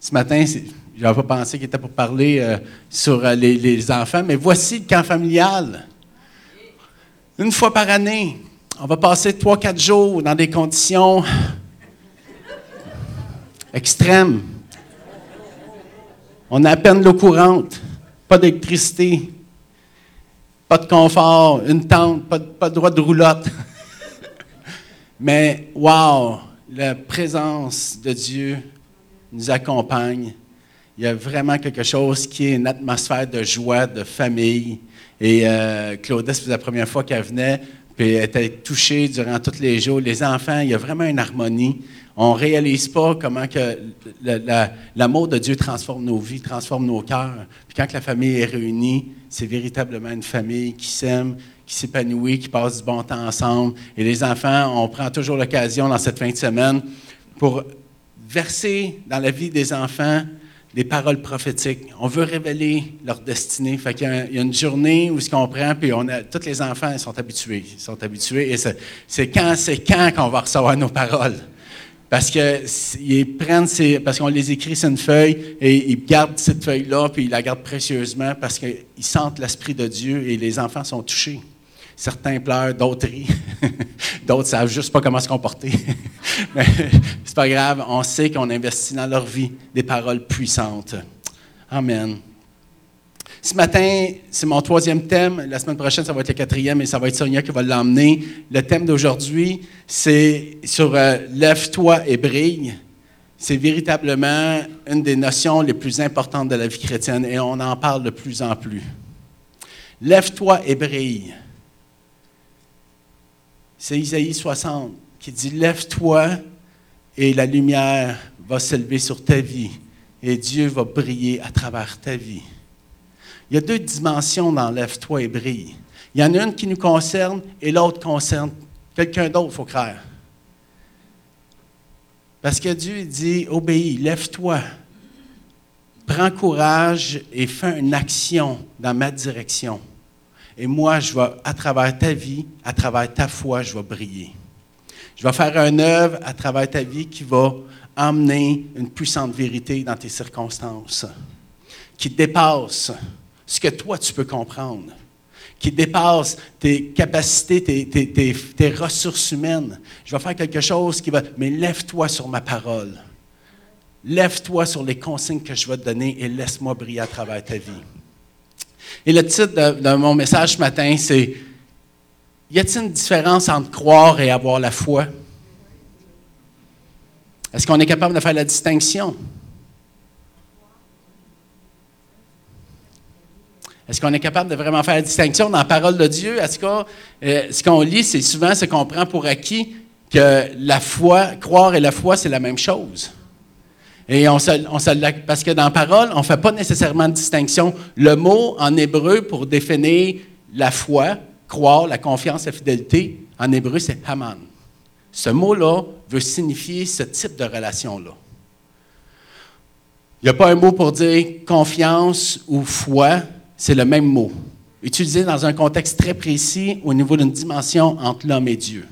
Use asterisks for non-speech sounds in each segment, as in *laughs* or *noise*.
Ce matin, je n'avais pas pensé qu'il était pour parler euh, sur euh, les, enfants, mais voici le camp familial. Une fois par année, on va passer trois, quatre jours dans des conditions extrêmes. On a à peine l'eau courante, pas d'électricité, pas de confort, une tente, pas de, pas de droit de roulotte. *laughs* Mais, wow, la présence de Dieu nous accompagne. Il y a vraiment quelque chose qui est une atmosphère de joie, de famille. Et euh, Claudette, c'est la première fois qu'elle venait, puis elle était touchée durant tous les jours. Les enfants, il y a vraiment une harmonie. On ne réalise pas comment que l'amour de Dieu transforme nos vies, transforme nos cœurs. Puis quand la famille est réunie, c'est véritablement une famille qui s'aime, qui s'épanouit, qui passe du bon temps ensemble. Et les enfants, on prend toujours l'occasion dans cette fin de semaine pour verser dans la vie des enfants des paroles prophétiques. On veut révéler leur destinée. Fait qu'il y, a une journée où ce qu'on prend, puis on a, tous les enfants ils sont habitués. Ils. Et c'est quand, c'est quand qu'on va recevoir nos paroles. Parce qu'ils prennent parce qu'on les écrit sur une feuille et ils gardent cette feuille-là, puis ils la gardent précieusement parce qu'ils sentent l'Esprit de Dieu et les enfants sont touchés. Certains pleurent, d'autres rient, *laughs* d'autres savent juste pas comment se comporter. *laughs* Mais c'est pas grave, on sait qu'on investit dans leur vie des paroles puissantes. Amen. Ce matin, c'est mon troisième thème. La semaine prochaine, ça va être le quatrième et ça va être Sonia qui va l'emmener. Le thème d'aujourd'hui, c'est sur euh, Lève-toi et brille. C'est véritablement une des notions les plus importantes de la vie chrétienne et on en parle de plus en plus. Lève-toi et brille. C'est Isaïe 60 qui dit Lève-toi et la lumière va s'élever sur ta vie et Dieu va briller à travers ta vie. Il y a deux dimensions dans Lève-toi et brille. Il y en a une qui nous concerne et l'autre concerne quelqu'un d'autre, il faut croire. Parce que Dieu dit Obéis, lève-toi, prends courage et fais une action dans ma direction. Et moi, je vais, à travers ta vie, à travers ta foi, je vais briller. Je vais faire une œuvre à travers ta vie qui va emmener une puissante vérité dans tes circonstances, qui dépasse ce que toi, tu peux comprendre, qui dépasse tes capacités, tes, tes ressources humaines. Je vais faire quelque chose qui va... Mais lève-toi sur ma parole. Lève-toi sur les consignes que je vais te donner et laisse-moi briller à travers ta vie. Et le titre de, mon message ce matin, c'est Y a-t-il une différence entre croire et avoir la foi? Est-ce qu'on est capable de faire la distinction? Est-ce qu'on est capable de vraiment faire la distinction dans la parole de Dieu? Est-ce que euh, ce qu'on lit, c'est souvent ce qu'on prend pour acquis que la foi, croire et la foi, c'est la même chose. Et on parce que dans la parole, on ne fait pas nécessairement de distinction. Le mot en hébreu pour définir la foi, croire, la confiance, la fidélité, en hébreu, c'est Haman. Ce mot-là veut signifier ce type de relation-là. Il n'y a pas un mot pour dire confiance ou foi, c'est le même mot, utilisé dans un contexte très précis au niveau d'une dimension entre l'homme et Dieu.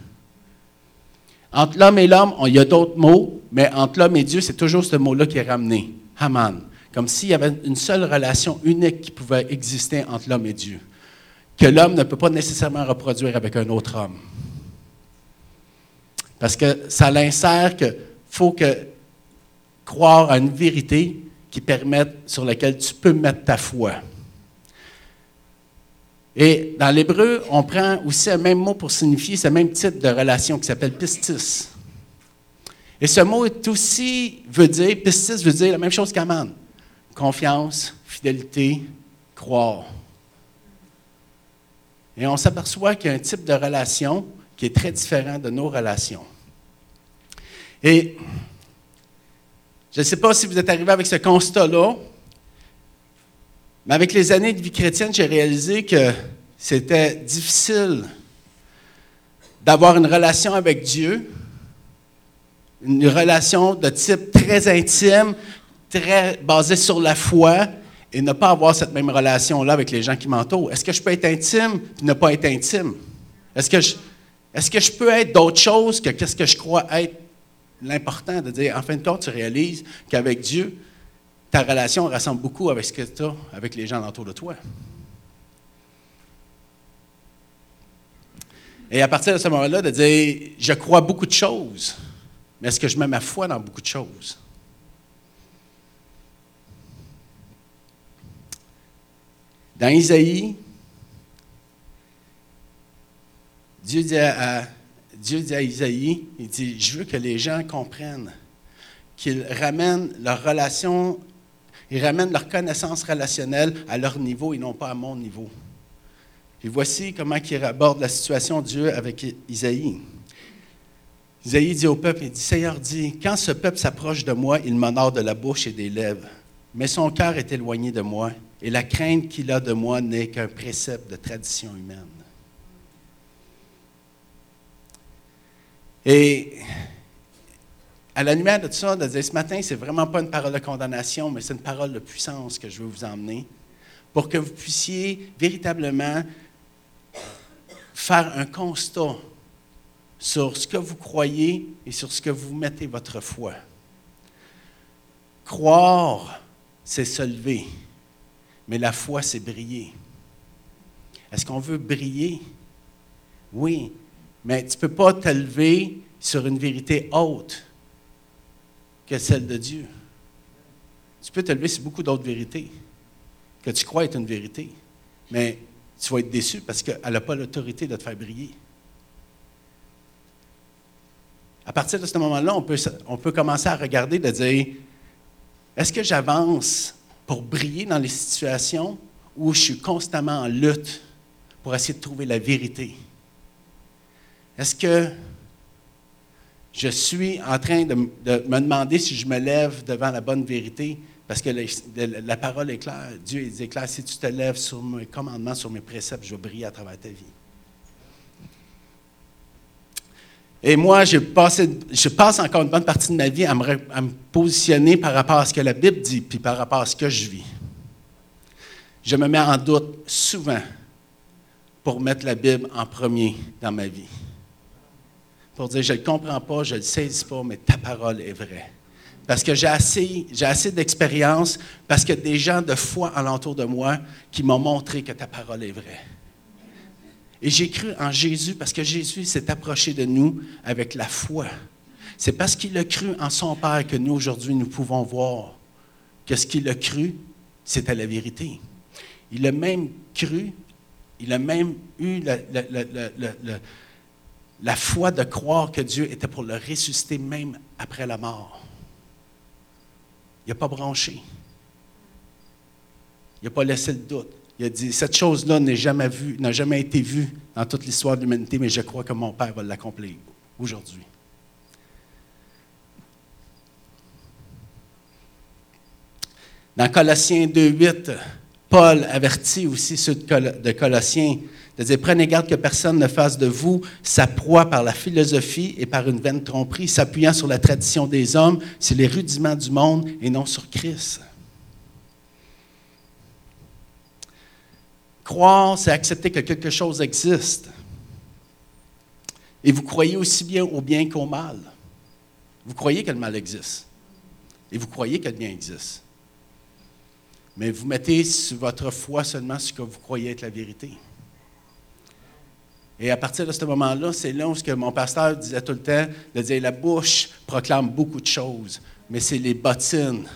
Entre l'homme et l'homme, il y a d'autres mots, mais entre l'homme et Dieu, c'est toujours ce mot-là qui est ramené, Haman. Comme s'il y avait une seule relation unique qui pouvait exister entre l'homme et Dieu, que l'homme ne peut pas nécessairement reproduire avec un autre homme. Parce que ça l'insère qu'il faut que croire à une vérité qui permette, sur laquelle tu peux mettre ta foi. Et dans l'hébreu, on prend aussi un même mot pour signifier ce même type de relation qui s'appelle pistis. Et ce mot aussi, veut dire, pistis veut dire la même chose qu'aman. Confiance, fidélité, croire. Et on s'aperçoit qu'il y a un type de relation qui est très différent de nos relations. Et je ne sais pas si vous êtes arrivé avec ce constat-là, mais avec les années de vie chrétienne, j'ai réalisé que c'était difficile d'avoir une relation avec Dieu, une relation de type très intime, très basée sur la foi, et ne pas avoir cette même relation-là avec les gens qui m'entourent. Est-ce que je peux être intime et ne pas être intime? Est-ce que je, est-ce que je peux être d'autre chose que qu'est-ce que je crois être l'important de dire, en fin de compte, tu réalises qu'avec Dieu, ta relation ressemble beaucoup avec ce que tu as avec les gens autour de toi. Et à partir de ce moment-là, de dire, je crois beaucoup de choses, mais est-ce que je mets ma foi dans beaucoup de choses? Dans Isaïe, Dieu dit à, Dieu dit à Isaïe, il dit, je veux que les gens comprennent qu'ils ramènent leur relation, ils ramènent leur connaissance relationnelle à leur niveau et non pas à mon niveau. Et voici comment il aborde la situation de Dieu avec Isaïe. Isaïe dit au peuple, il dit, Seigneur dit, quand ce peuple s'approche de moi, il m'honore de la bouche et des lèvres, mais son cœur est éloigné de moi, et la crainte qu'il a de moi n'est qu'un précepte de tradition humaine. Et à la lumière de tout ça, de dire ce matin, c'est vraiment pas une parole de condamnation, mais c'est une parole de puissance que je veux vous emmener pour que vous puissiez véritablement faire un constat sur ce que vous croyez et sur ce que vous mettez votre foi. Croire, c'est se lever, mais la foi, c'est briller. Est-ce qu'on veut briller? Oui, mais tu ne peux pas te lever sur une vérité haute que celle de Dieu. Tu peux te lever sur beaucoup d'autres vérités que tu crois être une vérité, mais tu vas être déçu parce qu'elle n'a pas l'autorité de te faire briller. À partir de ce moment-là, on peut, commencer à regarder, de dire, est-ce que j'avance pour briller dans les situations où je suis constamment en lutte pour essayer de trouver la vérité? Est-ce que je suis en train de, me demander si je me lève devant la bonne vérité? Parce que la, parole est claire. Dieu est clair. Si tu te lèves sur mes commandements, sur mes préceptes, je vais briller à travers ta vie? Et moi, je passe encore une bonne partie de ma vie à me, positionner par rapport à ce que la Bible dit, puis par rapport à ce que je vis. Je me mets en doute souvent pour mettre la Bible en premier dans ma vie pour dire, je ne le comprends pas, je ne le saisis pas, mais ta parole est vraie. Parce que j'ai assez, j'ai assez d'expérience, parce que des gens de foi alentour de moi qui m'ont montré que ta parole est vraie. Et j'ai cru en Jésus parce que Jésus s'est approché de nous avec la foi. C'est parce qu'il a cru en son Père que nous, aujourd'hui, nous pouvons voir que ce qu'il a cru, c'était la vérité. Il a même cru, il a même eu la foi de croire que Dieu était pour le ressusciter même après la mort. Il n'a pas branché. Il n'a pas laissé le doute. Il a dit, cette chose-là n'a jamais, n'a jamais été vue dans toute l'histoire de l'humanité, mais je crois que mon Père va l'accomplir aujourd'hui. Dans Colossiens 2.8, Paul avertit aussi ceux de Colossiens c'est-à-dire, prenez garde que personne ne fasse de vous sa proie par la philosophie et par une vaine tromperie, s'appuyant sur la tradition des hommes, c'est les rudiments du monde et non sur Christ. Croire, c'est accepter que quelque chose existe. Et vous croyez aussi bien au bien qu'au mal. Vous croyez que le mal existe. Et vous croyez que le bien existe. Mais vous mettez sur votre foi seulement ce que vous croyez être la vérité. Et à partir de ce moment-là, c'est là où mon pasteur disait tout le temps, de dire la bouche proclame beaucoup de choses, mais c'est les bottines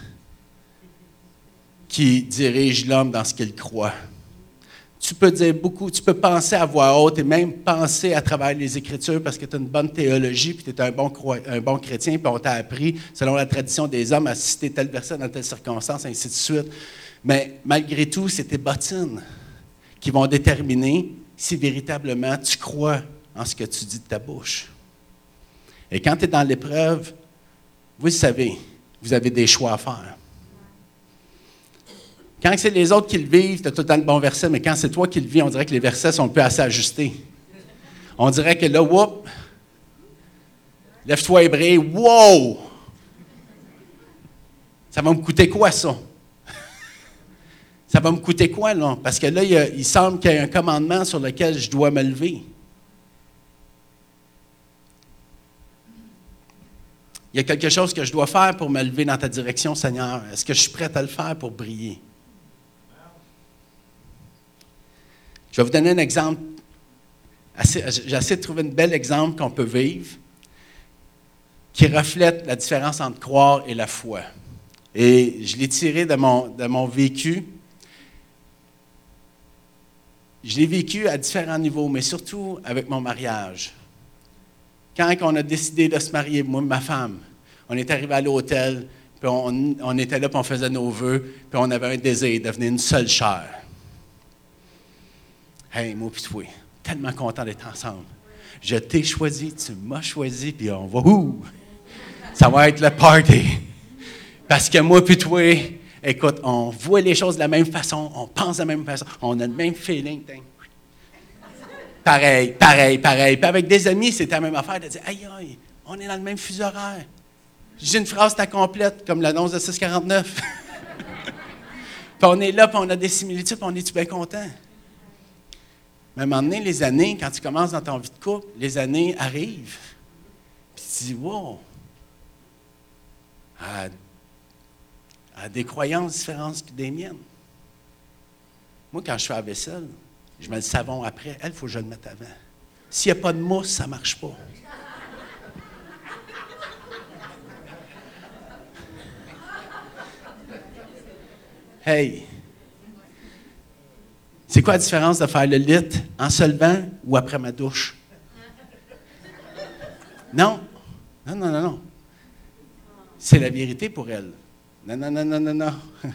qui dirigent l'homme dans ce qu'il croit. Tu peux dire beaucoup, tu peux penser à voix haute et même penser à travers les Écritures parce que tu as une bonne théologie, puis tu es un bon, un bon chrétien, puis on t'a appris, selon la tradition des hommes, à citer telle personne dans telle circonstance, ainsi de suite. Mais malgré tout, c'est tes bottines qui vont déterminer si véritablement tu crois en ce que tu dis de ta bouche. Et quand tu es dans l'épreuve, vous savez, vous avez des choix à faire. Quand c'est les autres qui le vivent, tu as tout le temps le bon verset, mais quand c'est toi qui le vis, on dirait que les versets sont un peu assez ajustés. On dirait que là, whoop, lève-toi et wow! Ça va me coûter quoi ça? ça va me coûter quoi, là? Parce que là, il, semble qu'il y a un commandement sur lequel je dois me lever. Il y a quelque chose que je dois faire pour me lever dans ta direction, Seigneur. Est-ce que je suis prêt à le faire pour briller? Je vais vous donner un exemple. J'essaie de trouver un bel exemple qu'on peut vivre qui reflète la différence entre croire et la foi. Et je l'ai tiré de mon, de mon vécu. Je l'ai vécu à différents niveaux, mais surtout avec mon mariage. Quand on a décidé de se marier, moi et ma femme, on est arrivé à l'hôtel, puis on, était là, puis on faisait nos vœux, puis on avait un désir de devenir une seule chair. Hey, moi puis toi, tellement content d'être ensemble. Je t'ai choisi, tu m'as choisi, puis on va où? Ça va être le party. Parce que moi puis toi, écoute, on voit les choses de la même façon, on pense de la même façon, on a le même feeling. Pareil, pareil, pareil. Puis avec des amis, c'était la même affaire de dire Aïe, aïe, on est dans le même fuseau horaire. J'ai une phrase ta complète, comme l'annonce de 649. *laughs* puis on est là, puis on a des similitudes, puis on est-tu bien content? Mais à un moment donné, les années, quand tu commences dans ton vie de couple, les années arrivent. Puis tu dis, wow, à, des croyances différentes des miennes. Moi, quand je fais la vaisselle, je mets le savon après. Elle, il faut que je le mette avant. S'il n'y a pas de mousse, ça ne marche pas. Hey! C'est quoi la différence de faire le lit en se levant ou après ma douche? Non. Non, non, non, non. C'est la vérité pour elle. Non, non, non, non, non, non. *laughs*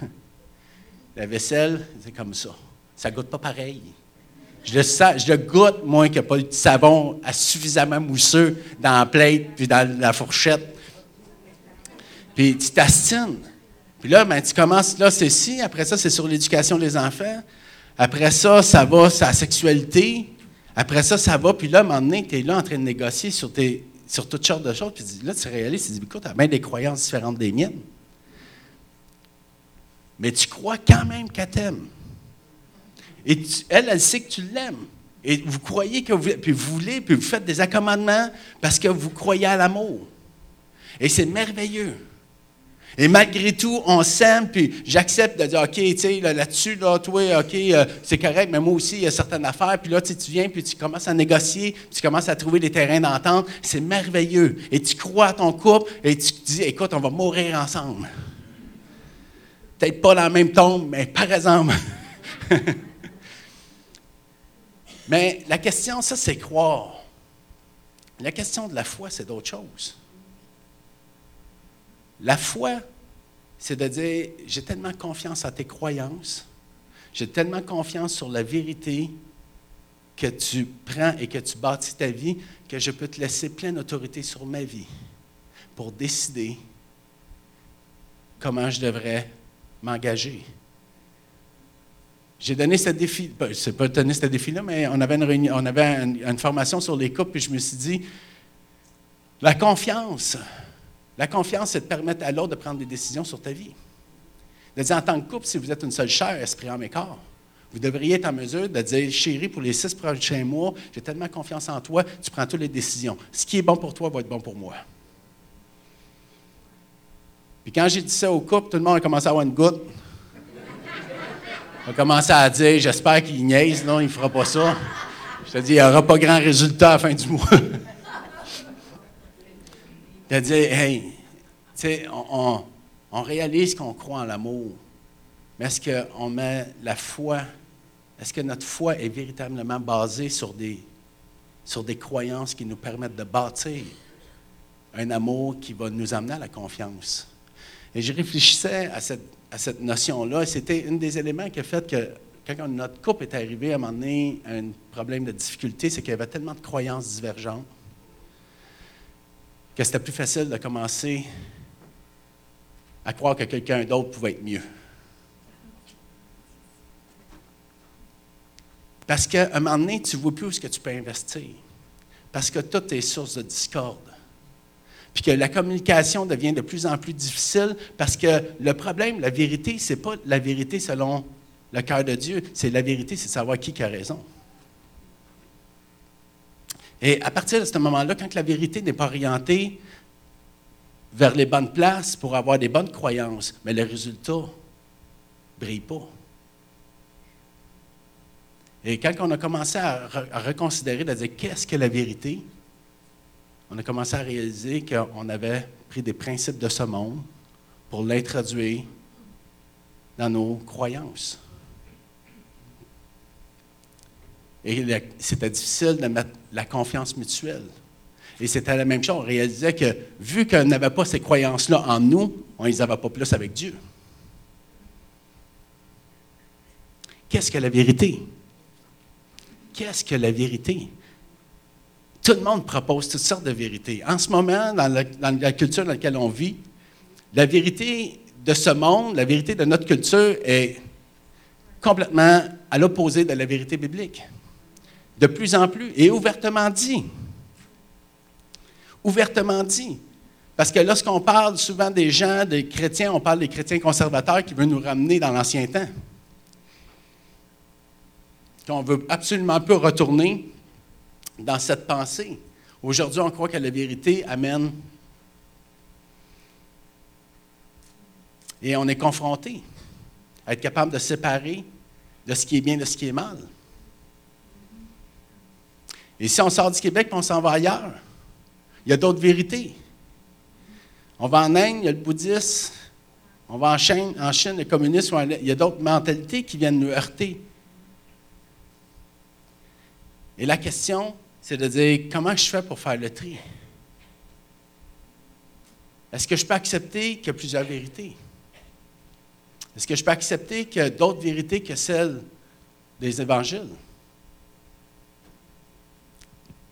La vaisselle, c'est comme ça. Ça goûte pas pareil. Je le, je le goûte, moi, qu'il n'y a pas de savon suffisamment mousseux dans la plate puis dans la fourchette. Puis tu t'astines. Puis là, ben, tu commences, là, c'est ci. Après ça, c'est sur l'éducation des enfants. Après ça, ça va la sexualité. Après ça, ça va. Puis là, à un moment donné, tu es là en train de négocier sur tes sur toutes sortes de choses. Puis là, tu réalises, tu dis, écoute, tu as bien des croyances différentes des miennes. Mais tu crois quand même qu'elle t'aime. Et elle, elle sait que tu l'aimes. Et vous croyez que vous, puis vous voulez, puis vous faites des accommodements parce que vous croyez à l'amour. Et c'est merveilleux. Et malgré tout, on s'aime, puis j'accepte de dire, OK, tu sais, là-dessus, là, toi, OK, euh, c'est correct, mais moi aussi, il y a certaines affaires. Puis là, tu viens, puis tu commences à négocier, puis tu commences à trouver des terrains d'entente. C'est merveilleux. Et tu crois à ton couple, et tu te dis, écoute, on va mourir ensemble. Peut-être pas dans la même tombe, mais par exemple. *laughs* mais la question, ça, c'est croire. La question de la foi, c'est d'autre chose. La foi, c'est de dire, j'ai tellement confiance à tes croyances, j'ai tellement confiance sur la vérité que tu prends et que tu bâtis ta vie, que je peux te laisser pleine autorité sur ma vie pour décider comment je devrais m'engager. J'ai donné ce défi, ben, c'est pas donné ce défi-là, mais on avait, une, on avait une, formation sur les couples, puis je me suis dit, la confiance, la confiance, c'est de permettre à l'autre de prendre des décisions sur ta vie. De dire en tant que couple, si vous êtes une seule chair, esprit, âme et corps, vous devriez être en mesure de dire, chérie, pour les six prochains mois, j'ai tellement confiance en toi, tu prends toutes les décisions. Ce qui est bon pour toi va être bon pour moi. Puis quand j'ai dit ça au couple, tout le monde a commencé à avoir une goutte. On a commencé à dire, j'espère qu'il niaise, non, il ne fera pas ça. Je te dis, il n'y aura pas grand résultat à la fin du mois. *laughs* de dire, hey, tu sais, on, réalise qu'on croit en l'amour, mais est-ce qu'on met la foi, est-ce que notre foi est véritablement basée sur des, croyances qui nous permettent de bâtir un amour qui va nous amener à la confiance? Et je réfléchissais à cette, à cette notion-là, c'était un des éléments qui a fait que quand notre couple est arrivé à un moment donné à un problème de difficulté, c'est qu'il y avait tellement de croyances divergentes que c'était plus facile de commencer à croire que quelqu'un d'autre pouvait être mieux. Parce qu'à un moment donné, tu ne vois plus où ce que tu peux investir. Parce que tout est source de discorde. Puis que la communication devient de plus en plus difficile parce que le problème, la vérité, ce n'est pas la vérité selon le cœur de Dieu, c'est la vérité, c'est savoir qui a raison. Et à partir de ce moment-là, quand la vérité n'est pas orientée vers les bonnes places pour avoir des bonnes croyances, mais le résultat ne brille pas. Et quand on a commencé à, reconsidérer, à dire qu'est-ce que la vérité, on a commencé à réaliser qu'on avait pris des principes de ce monde pour l'introduire dans nos croyances. Et c'était difficile de mettre la confiance mutuelle. Et c'était la même chose. On réalisait que vu qu'on n'avait pas ces croyances-là en nous, on ne les avait pas plus avec Dieu. Qu'est-ce que la vérité? Qu'est-ce que la vérité? Tout le monde propose toutes sortes de vérités. En ce moment, dans la, dans la culture dans laquelle on vit, la vérité de ce monde, la vérité de notre culture est complètement à l'opposé de la vérité biblique. De plus en plus, et ouvertement dit. Ouvertement dit. Parce que lorsqu'on parle souvent des gens, des chrétiens, on parle des chrétiens conservateurs qui veulent nous ramener dans l'ancien temps. Qu'on veut absolument pas retourner dans cette pensée. Aujourd'hui, on croit que la vérité amène Et on est confronté à être capable de séparer de ce qui est bien de ce qui est mal. Et si on sort du Québec on s'en va ailleurs, il y a d'autres vérités. On va en Inde, il y a le bouddhisme. On va en Chine, en Chine le communisme. Il y a d'autres mentalités qui viennent nous heurter. Et la question, c'est de dire comment je fais pour faire le tri? Est-ce que je peux accepter qu'il y a plusieurs vérités? Est-ce que je peux accepter qu'il y a d'autres vérités que celles des évangiles?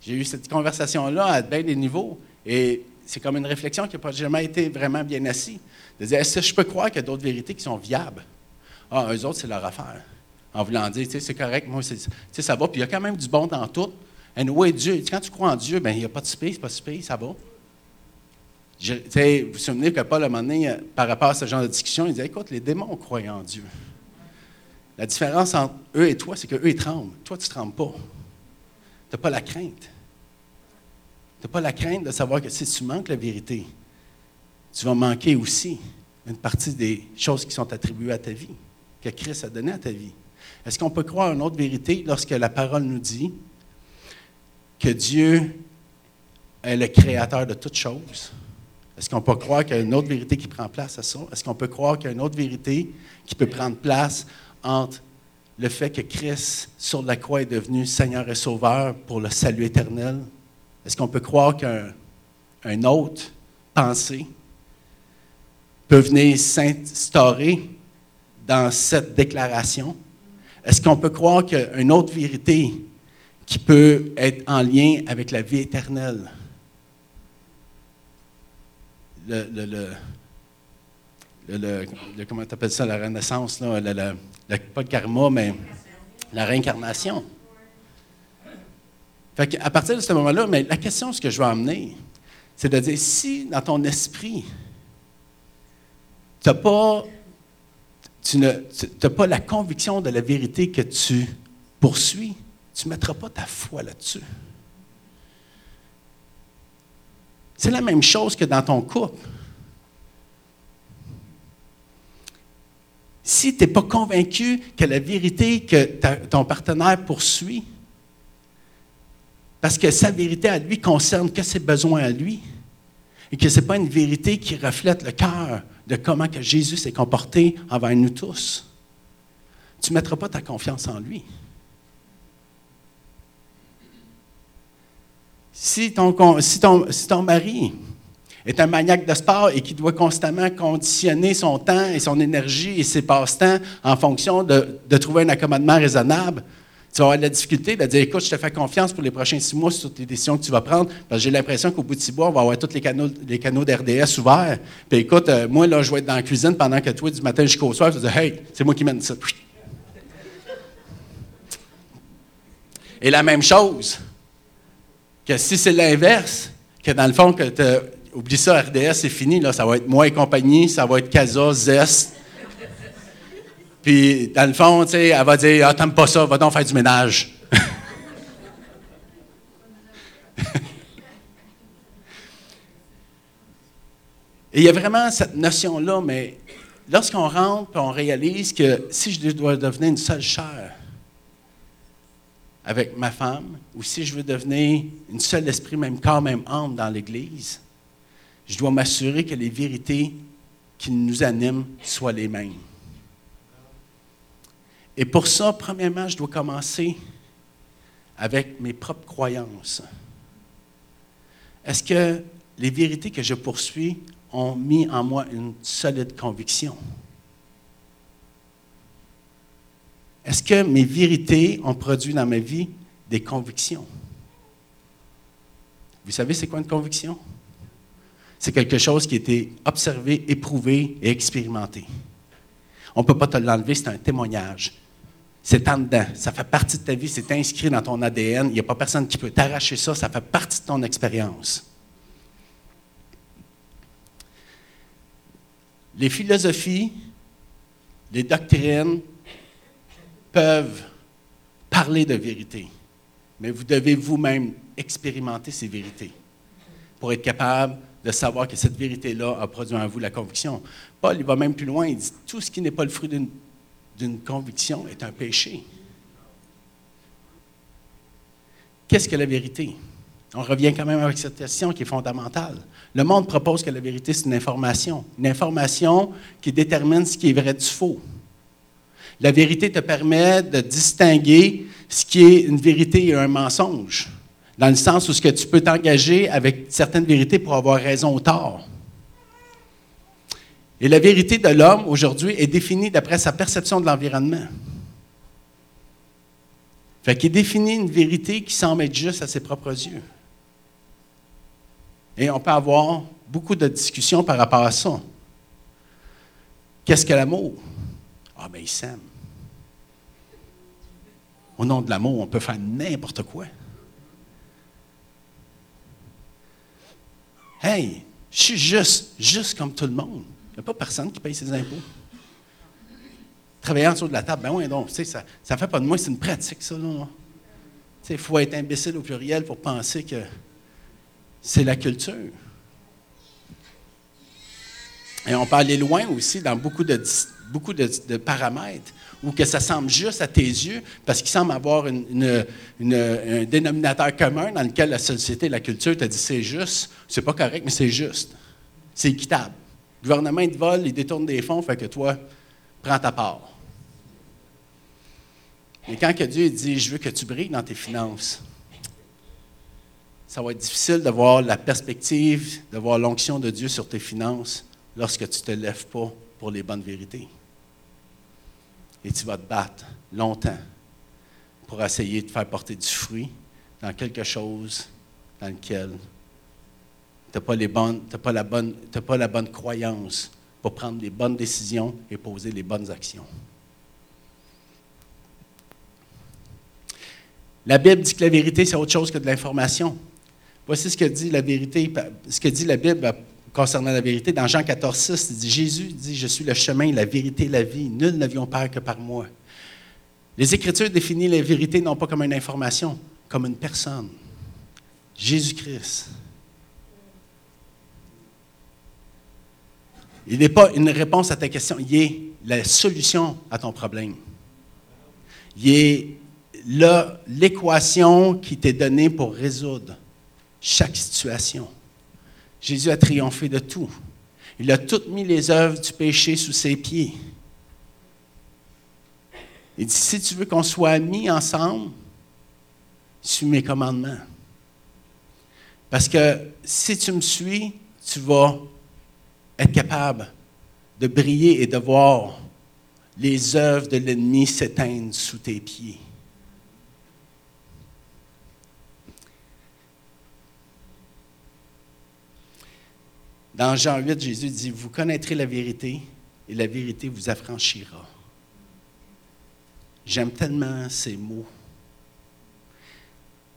J'ai eu cette conversation-là à bien des niveaux et c'est comme une réflexion qui n'a pas jamais été vraiment bien assise. De dire, je peux croire qu'il y a d'autres vérités qui sont viables? Ah, eux autres, c'est leur affaire. En voulant dire, tu c'est correct, moi, c'est, ça va. Puis il y a quand même du bon dans tout. Et nous, Dieu, quand tu crois en Dieu, ben, il n'y a pas de space, pas de space, ça va. Vous vous souvenez que Paul, à un moment donné, par rapport à ce genre de discussion, il disait Écoute, les démons croient en Dieu. La différence entre eux et toi, c'est qu'eux, ils tremblent. Toi, tu ne trembles pas. Tu n'as pas la crainte. Tu n'as pas la crainte de savoir que si tu manques la vérité, tu vas manquer aussi une partie des choses qui sont attribuées à ta vie, que Christ a données à ta vie. Est-ce qu'on peut croire une autre vérité lorsque la parole nous dit que Dieu est le créateur de toutes choses? Est-ce qu'on peut croire qu'il y a une autre vérité qui prend place à ça? Est-ce qu'on peut croire qu'il y a une autre vérité qui peut prendre place entre le fait que Christ, sur la croix, est devenu Seigneur et Sauveur pour le salut éternel? Est-ce qu'on peut croire qu'un autre pensée peut venir s'instaurer dans cette déclaration? Est-ce qu'on peut croire qu'il y a une autre vérité qui peut être en lien avec la vie éternelle? le, le, comment tu appelles ça, la renaissance, là, pas le karma, mais la réincarnation. Fait à partir de ce moment-là, mais la question, ce que je veux amener, c'est de dire, si dans ton esprit, n'as pas, tu ne, pas la conviction de la vérité que tu poursuis, tu ne mettras pas ta foi là-dessus. C'est la même chose que dans ton couple. Si tu n'es pas convaincu que la vérité que ton partenaire poursuit, parce que sa vérité à lui concerne que ses besoins à lui, et que ce n'est pas une vérité qui reflète le cœur de comment que Jésus s'est comporté envers nous tous, tu ne mettras pas ta confiance en lui. Si si ton, mari est un maniaque de sport et qui doit constamment conditionner son temps et son énergie et ses passe-temps en fonction de, trouver un accommodement raisonnable, tu vas avoir de la difficulté de dire Écoute, je te fais confiance pour les prochains six mois sur les décisions que tu vas prendre, parce que j'ai l'impression qu'au bout de six mois, on va avoir tous les canaux, les canaux d'RDS ouverts. Puis écoute, euh, moi, là, je vais être dans la cuisine pendant que toi, du matin jusqu'au soir, tu vas dire Hey, c'est moi qui mène ça. Et la même chose, que si c'est l'inverse, que dans le fond, que oublie ça, RDS, c'est fini, là, ça va être moi et compagnie, ça va être Casa, Zest. Puis, dans le fond, tu sais, elle va dire Ah, t'aimes pas ça, va donc faire du ménage. *laughs* Et il y a vraiment cette notion-là, mais lorsqu'on rentre, on réalise que si je dois devenir une seule chair avec ma femme, ou si je veux devenir une seule esprit, même corps, même âme dans l'Église, je dois m'assurer que les vérités qui nous animent soient les mêmes. Et pour ça, premièrement, je dois commencer avec mes propres croyances. Est-ce que les vérités que je poursuis ont mis en moi une solide conviction? Est-ce que mes vérités ont produit dans ma vie des convictions? Vous savez, c'est quoi une conviction? C'est quelque chose qui a été observé, éprouvé et expérimenté. On ne peut pas te l'enlever, c'est un témoignage. C'est en dedans, ça fait partie de ta vie, c'est inscrit dans ton ADN. Il n'y a pas personne qui peut t'arracher ça, ça fait partie de ton expérience. Les philosophies, les doctrines peuvent parler de vérité, mais vous devez vous-même expérimenter ces vérités pour être capable de savoir que cette vérité-là a produit en vous la conviction. Paul, il va même plus loin, il dit, tout ce qui n'est pas le fruit d'une conviction est un péché. Qu'est-ce que la vérité? On revient quand même avec cette question qui est fondamentale. Le monde propose que la vérité, c'est une information. Une information qui détermine ce qui est vrai du faux. La vérité te permet de distinguer ce qui est une vérité et un mensonge, dans le sens où ce que tu peux t'engager avec certaines vérités pour avoir raison ou tort. Et la vérité de l'homme aujourd'hui est définie d'après sa perception de l'environnement. Fait qu'il définit une vérité qui semble être juste à ses propres yeux. Et on peut avoir beaucoup de discussions par rapport à ça. Qu'est-ce que l'amour? Ah, ben, il s'aime. Au nom de l'amour, on peut faire n'importe quoi. Hey, je suis juste, juste comme tout le monde. Il n'y a pas personne qui paye ses impôts. Travailler en dessous de la table, ben oui, donc, ça ne fait pas de moi, c'est une pratique, ça. Il faut être imbécile au pluriel pour penser que c'est la culture. Et on peut aller loin aussi dans beaucoup de, beaucoup de, paramètres où que ça semble juste à tes yeux parce qu'il semble avoir un dénominateur commun dans lequel la société, la culture te dit c'est juste, c'est pas correct, mais c'est juste. C'est équitable. Le gouvernement, il te vole, il détourne des fonds, fait que toi, prends ta part. Mais quand que Dieu dit Je veux que tu brilles dans tes finances, ça va être difficile de voir la perspective, de voir l'onction de Dieu sur tes finances lorsque tu ne te lèves pas pour les bonnes vérités. Et tu vas te battre longtemps pour essayer de faire porter du fruit dans quelque chose dans lequel tu n'as pas, pas, la bonne, pas la bonne croyance pour prendre les bonnes décisions et poser les bonnes actions. La Bible dit que la vérité, c'est autre chose que de l'information. Voici ce que dit la vérité, ce que dit la Bible concernant la vérité. Dans Jean 14, 6, il dit, Jésus dit, je suis le chemin, la vérité, la vie. Nul ne vient que par moi. Les Écritures définissent la vérité non pas comme une information, comme une personne. Jésus-Christ. Il n'est pas une réponse à ta question, il est la solution à ton problème. Il est l'équation qui t'est donnée pour résoudre chaque situation. Jésus a triomphé de tout. Il a toutes mis les œuvres du péché sous ses pieds. Il dit, si tu veux qu'on soit mis ensemble, suis mes commandements. Parce que si tu me suis, tu vas être capable de briller et de voir les œuvres de l'ennemi s'éteindre sous tes pieds. Dans Jean 8, Jésus dit, vous connaîtrez la vérité et la vérité vous affranchira. J'aime tellement ces mots.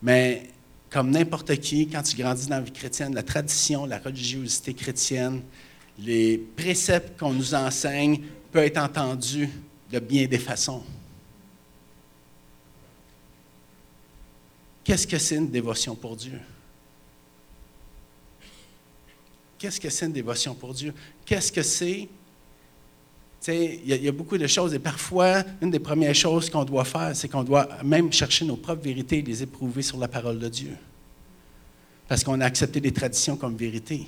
Mais comme n'importe qui, quand tu grandis dans la vie chrétienne, la tradition, la religiosité chrétienne, les préceptes qu'on nous enseigne peuvent être entendus de bien des façons. Qu'est-ce que c'est une dévotion pour Dieu? Qu'est-ce que c'est une dévotion pour Dieu? Qu'est-ce que c'est? Il y, a beaucoup de choses et parfois, une des premières choses qu'on doit faire, c'est qu'on doit même chercher nos propres vérités et les éprouver sur la parole de Dieu. Parce qu'on a accepté des traditions comme vérité.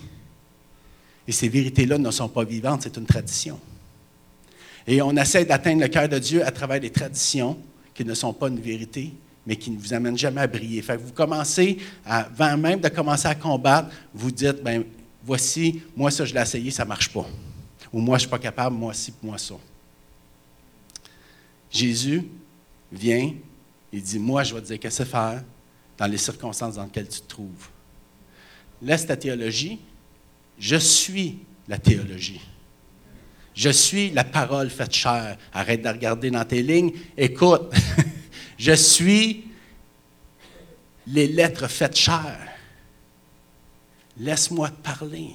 Et ces vérités-là ne sont pas vivantes, c'est une tradition. Et on essaie d'atteindre le cœur de Dieu à travers des traditions qui ne sont pas une vérité, mais qui ne vous amènent jamais à briller. Fait vous commencez, avant même de commencer à combattre, vous dites, ben voici, moi ça je l'ai essayé, ça ne marche pas. Ou moi je ne suis pas capable, moi ci, moi ça. Jésus vient, il dit, moi je vais te dire qu'est-ce que faire dans les circonstances dans lesquelles tu te trouves? Laisse ta théologie, je suis la théologie. Je suis la parole faite chair. Arrête de regarder dans tes lignes. Écoute, *laughs* je suis les lettres faites chair. Laisse-moi te parler.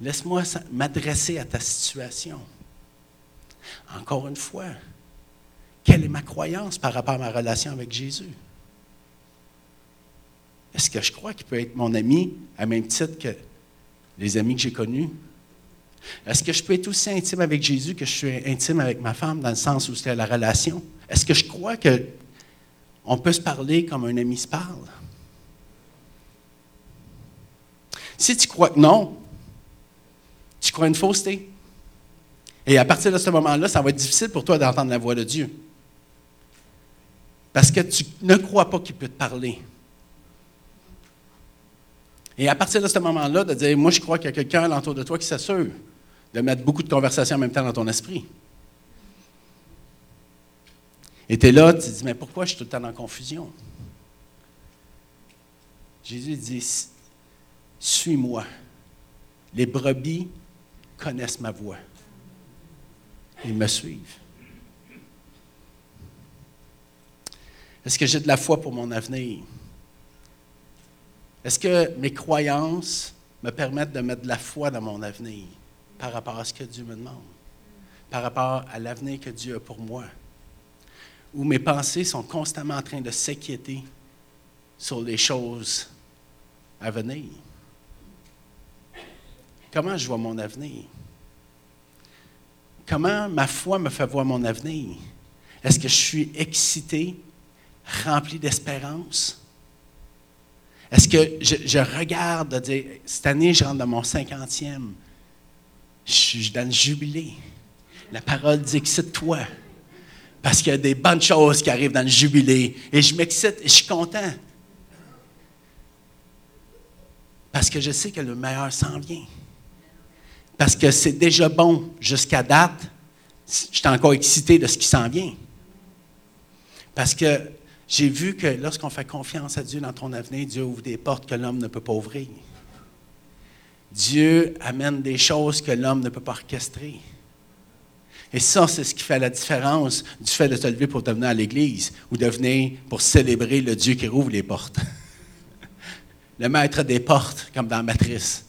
Laisse-moi m'adresser à ta situation. Encore une fois, quelle est ma croyance par rapport à ma relation avec Jésus? Est-ce que je crois qu'il peut être mon ami à même titre que les amis que j'ai connus? Est-ce que je peux être aussi intime avec Jésus que je suis intime avec ma femme dans le sens où c'est la relation? Est-ce que je crois qu'on peut se parler comme un ami se parle? Si tu crois que non, tu crois une fausseté. Et à partir de ce moment-là, ça va être difficile pour toi d'entendre la voix de Dieu. Parce que tu ne crois pas qu'il peut te parler. Et à partir de ce moment-là, de dire, moi je crois qu'il y a quelqu'un alentour de toi qui s'assure de mettre beaucoup de conversations en même temps dans ton esprit. Et tu es là, tu dis, mais pourquoi je suis tout le temps en confusion? Jésus dit, suis-moi. Les brebis connaissent ma voix. Ils me suivent. Est-ce que j'ai de la foi pour mon avenir? Est-ce que mes croyances me permettent de mettre de la foi dans mon avenir par rapport à ce que Dieu me demande, par rapport à l'avenir que Dieu a pour moi? Ou mes pensées sont constamment en train de s'inquiéter sur les choses à venir? Comment je vois mon avenir? Comment ma foi me fait voir mon avenir? Est-ce que je suis excité, rempli d'espérance? Est-ce que je, regarde de dire, cette année, je rentre dans mon cinquantième, je suis dans le jubilé. La parole dit, excite-toi. Parce qu'il y a des bonnes choses qui arrivent dans le jubilé. Et je m'excite et je suis content. Parce que je sais que le meilleur s'en vient. Parce que c'est déjà bon jusqu'à date. Je suis encore excité de ce qui s'en vient. Parce que j'ai vu que lorsqu'on fait confiance à Dieu dans ton avenir, Dieu ouvre des portes que l'homme ne peut pas ouvrir. Dieu amène des choses que l'homme ne peut pas orchestrer. Et ça, c'est ce qui fait la différence du fait de te lever pour te venir à l'Église ou de venir pour célébrer le Dieu qui rouvre les portes. *laughs* le maître des portes, comme dans Matrice.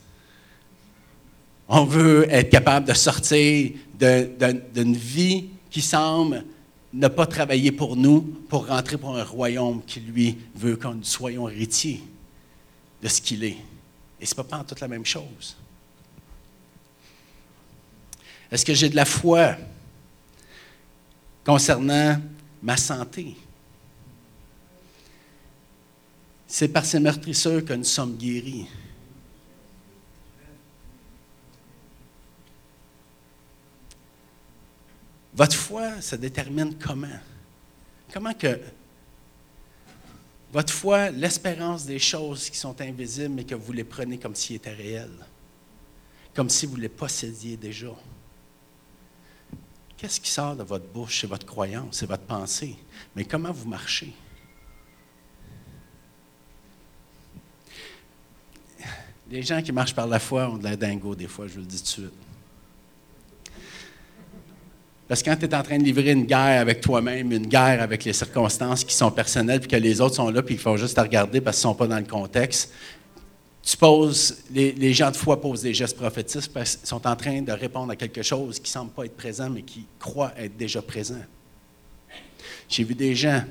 On veut être capable de sortir d'une vie qui semble ne pas travailler pour nous, pour rentrer pour un royaume qui, lui, veut que nous soyons héritiers de ce qu'il est. Et ce n'est pas, toute la même chose. Est-ce que j'ai de la foi concernant ma santé? C'est par ces meurtrisseurs que nous sommes guéris. Votre foi se détermine comment? Comment que votre foi, l'espérance des choses qui sont invisibles, mais que vous les prenez comme s'ils étaient réelles, comme si vous les possédiez déjà? Qu'est-ce qui sort de votre bouche? C'est votre croyance, c'est votre pensée. Mais comment vous marchez? Les gens qui marchent par la foi ont de la dingo des fois, je vous le dis tout de suite. Parce que quand tu es en train de livrer une guerre avec toi-même, une guerre avec les circonstances qui sont personnelles, puis que les autres sont là, puis ils font juste à regarder parce qu'ils ne sont pas dans le contexte, tu poses, les, gens de foi posent des gestes prophétiques parce qu'ils sont en train de répondre à quelque chose qui ne semble pas être présent, mais qui croit être déjà présent. J'ai vu des gens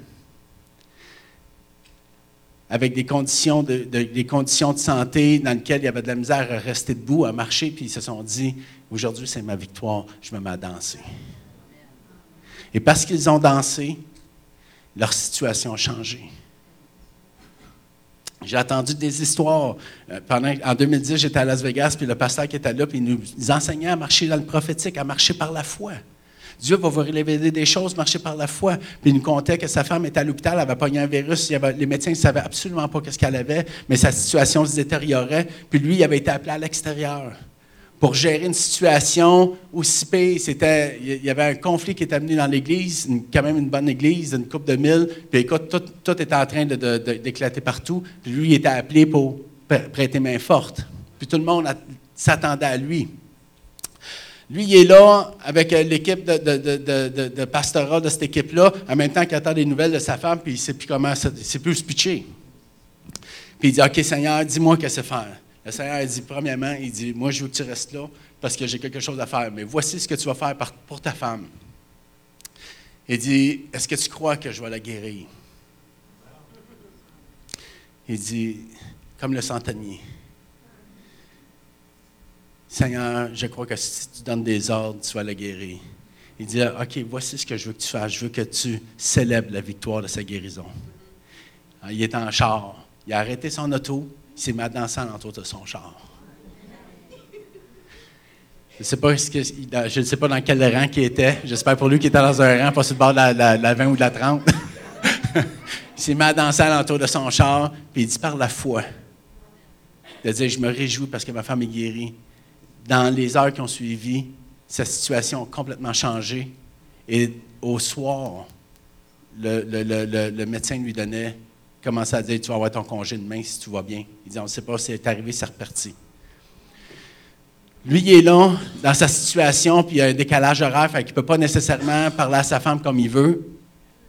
avec des conditions de, des conditions de santé dans lesquelles il y avait de la misère à rester debout, à marcher, puis ils se sont dit, aujourd'hui c'est ma victoire, je me mets à danser. Et parce qu'ils ont dansé, leur situation a changé. J'ai entendu des histoires. Euh, pendant, en 2010, j'étais à Las Vegas, puis le pasteur qui était là, puis il nous enseignait à marcher dans le prophétique, à marcher par la foi. Dieu va vous révéler des choses, marcher par la foi. Puis il nous contait que sa femme était à l'hôpital, elle avait pogné un virus, les médecins ne savaient absolument pas ce qu'elle avait, mais sa situation se détériorait. Puis lui, il avait été appelé à l'extérieur pour gérer une situation aussi pire. C'était, il y avait un conflit qui était amené dans l'Église, quand même une bonne Église, une coupe de mille. Puis écoute, tout, était en train d'éclater partout. Lui, il était appelé pour prêter main forte. Puis tout le monde s'attendait à lui. Lui, il est là avec euh, l'équipe de, pastorat de cette équipe-là, en même temps qu'il attend des nouvelles de sa femme, puis il ne sait plus comment, il sait plus se pitcher. Puis il dit, OK, Seigneur, dis-moi qu'est-ce que faire. Le Seigneur dit, premièrement, il dit, moi, je veux que tu restes là parce que j'ai quelque chose à faire, mais voici ce que tu vas faire pour ta femme. Il dit, est-ce que tu crois que je vais la guérir? Il dit, comme le centenier. Seigneur, je crois que si tu donnes des ordres, tu vas la guérir. Il dit, OK, voici ce que je veux que tu fasses. Je veux que tu célèbres la victoire de sa guérison. Il est en char. Il a arrêté son auto. Mis à danser autour de son char. Je ne sais, pas dans quel rang il était. J'espère pour lui qu'il était dans un rang, pas sur le bord de la, 20 ou de la 30. il *laughs* s'est mis à danser autour de son char, puis il dit par la foi. A dit Je me réjouis parce que ma femme est guérie. Dans les heures qui ont suivi, sa situation a complètement changé. Et au soir, le médecin lui donnait commençait à dire Tu vas avoir ton congé demain si tout va bien. Il dit On ne sait pas si c'est arrivé, c'est reparti. Lui, il est là, dans sa situation, puis il y a un décalage horaire, fait qu'il ne peut pas nécessairement parler à sa femme comme il veut.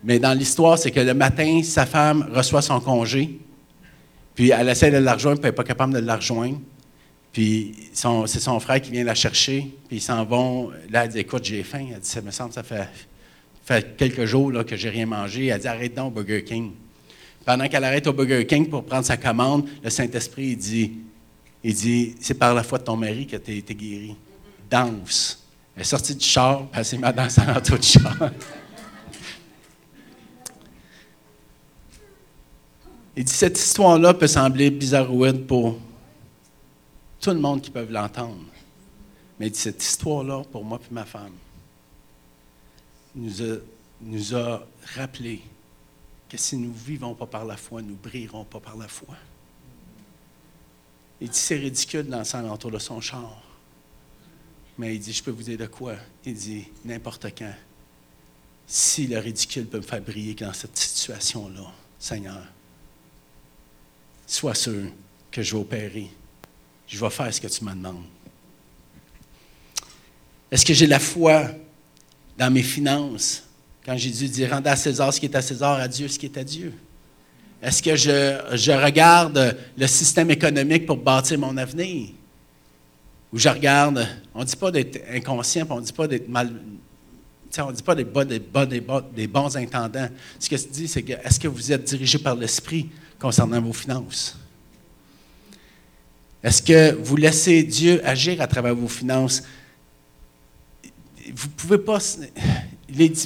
Mais dans l'histoire, c'est que le matin, sa femme reçoit son congé, puis elle essaie de la rejoindre, puis elle n'est pas capable de la rejoindre. Puis c'est son frère qui vient la chercher, puis ils s'en vont. Là, elle dit Écoute, j'ai faim. Elle dit Ça me semble, ça fait, fait quelques jours là, que j'ai rien mangé. Elle dit Arrête donc, Burger King. Pendant qu'elle arrête au Burger King pour prendre sa commande, le Saint-Esprit, dit, il dit, c'est par la foi de ton mari que tu as été guéri. Danse. Elle est sortie du char, elle s'est mise à danser en du char. *laughs* Il dit, cette histoire-là peut sembler bizarroïde pour tout le monde qui peut l'entendre. Mais il dit, cette histoire-là, pour moi et ma femme, nous a, nous a rappelé que si nous ne vivons pas par la foi, nous brillerons pas par la foi. Il dit, c'est ridicule dans le autour de son char. Mais il dit, je peux vous dire de quoi? Il dit, n'importe quand. Si le ridicule peut me faire briller dans cette situation-là, Seigneur, sois sûr que je vais opérer. Je vais faire ce que tu me demandes. Est-ce que j'ai la foi dans mes finances? Quand Jésus dit Rendez à César ce qui est à César, à Dieu ce qui est à Dieu. Est-ce que je, regarde le système économique pour bâtir mon avenir? Ou je regarde, on ne dit pas d'être inconscient, on ne dit pas d'être mal. On ne dit pas des, des, des, bons intendants. Ce que se dit, c'est que est-ce que vous êtes dirigé par l'Esprit concernant vos finances? Est-ce que vous laissez Dieu agir à travers vos finances? Vous pouvez pas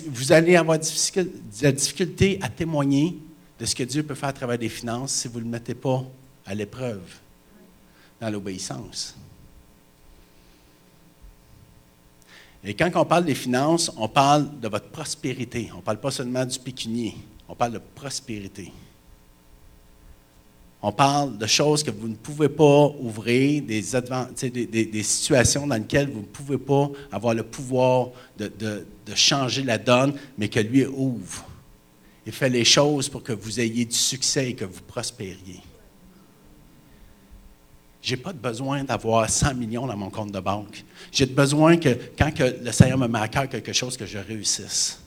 vous allez avoir de la difficulté à témoigner de ce que Dieu peut faire à travers des finances si vous ne le mettez pas à l'épreuve dans l'obéissance. Et quand on parle des finances, on parle de votre prospérité. On ne parle pas seulement du pécunier, on parle de prospérité. On parle de choses que vous ne pouvez pas ouvrir, des, situations dans lesquelles vous ne pouvez pas avoir le pouvoir de, changer la donne, mais que lui ouvre. Il fait les choses pour que vous ayez du succès et que vous prospériez. Je n'ai pas besoin d'avoir 100 millions dans mon compte de banque. J'ai besoin que, quand le Seigneur me met à cœur quelque chose, que je réussisse.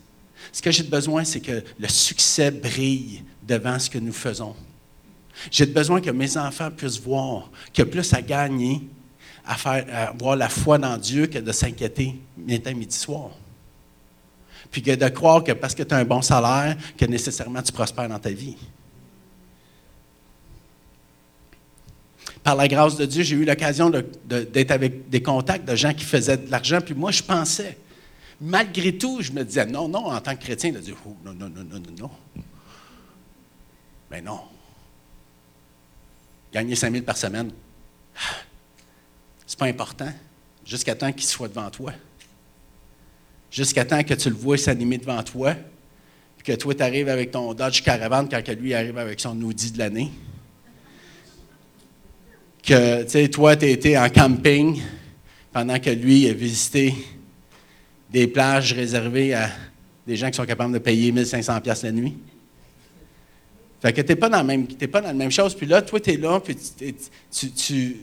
Ce que j'ai besoin, c'est que le succès brille devant ce que nous faisons. J'ai besoin que mes enfants puissent voir qu'il y a plus à gagner à, avoir la foi dans Dieu que de s'inquiéter matin, midi, soir. Puis que de croire que parce que tu as un bon salaire, que nécessairement tu prospères dans ta vie. par la grâce de Dieu, j'ai eu l'occasion d'être avec des contacts de gens qui faisaient de l'argent, puis moi, je pensais. Malgré tout, je me disais, non, non, en tant que chrétien, de dire, oh, non, non, non, non, non, non. Mais non. Gagner 5 000 par semaine, *sighs* c'est pas important, jusqu'à temps qu'il soit devant toi. Jusqu'à temps que tu le vois s'animer devant toi, que toi, tu arrives avec ton Dodge Caravan quand lui arrive avec son Audi de l'année. Que, toi, tu été en camping pendant que lui a visité des plages réservées à des gens qui sont capables de payer 1500 pièces la nuit. Fait que tu n'es pas, dans la même, pas dans la même chose. Puis là, toi, tu es là, puis tu, tu,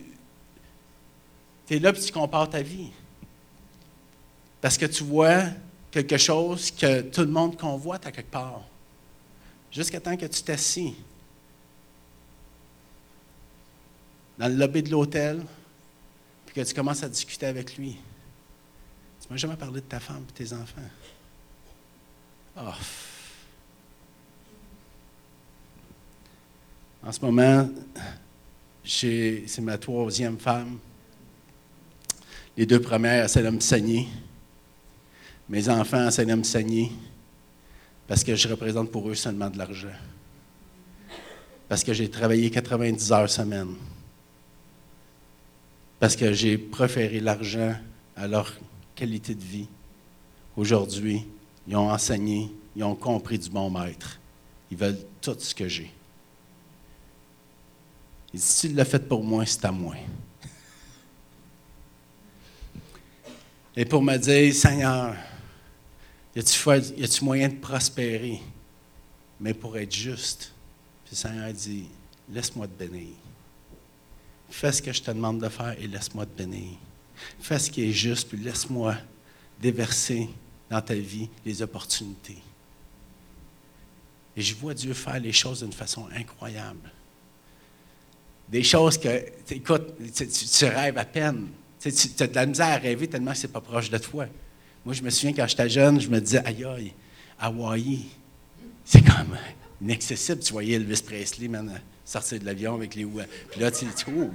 là, puis tu compares ta vie. Parce que tu vois quelque chose que tout le monde convoite à quelque part. Jusqu'à temps que tu t'assis dans le lobby de l'hôtel, puis que tu commences à discuter avec lui. Tu m'as jamais parlé de ta femme et tes enfants. Oh. En ce moment, c'est ma troisième femme. Les deux premières me saigner. Mes enfants me saigner parce que je représente pour eux seulement de l'argent. Parce que j'ai travaillé 90 heures semaine. Parce que j'ai préféré l'argent à leur qualité de vie. Aujourd'hui, ils ont enseigné, ils ont compris du bon maître. Ils veulent tout ce que j'ai. Et si tu l'as fait pour moi, c'est à moi. Et pour me dire, Seigneur, y a-tu moyen de prospérer, mais pour être juste? Puis le Seigneur dit, laisse-moi te bénir. Fais ce que je te demande de faire et laisse-moi te bénir. Fais ce qui est juste, puis laisse-moi déverser dans ta vie les opportunités. Et je vois Dieu faire les choses d'une façon incroyable. Des choses que, écoute, tu, rêves à peine. Tu, as de la misère à rêver tellement que ce n'est pas proche de toi. Moi, je me souviens quand j'étais jeune, je me disais, aïe aïe, Hawaï, c'est comme inaccessible. Tu voyais Elvis Presley, man, sortir de l'avion avec les Puis là, tu dis, oh,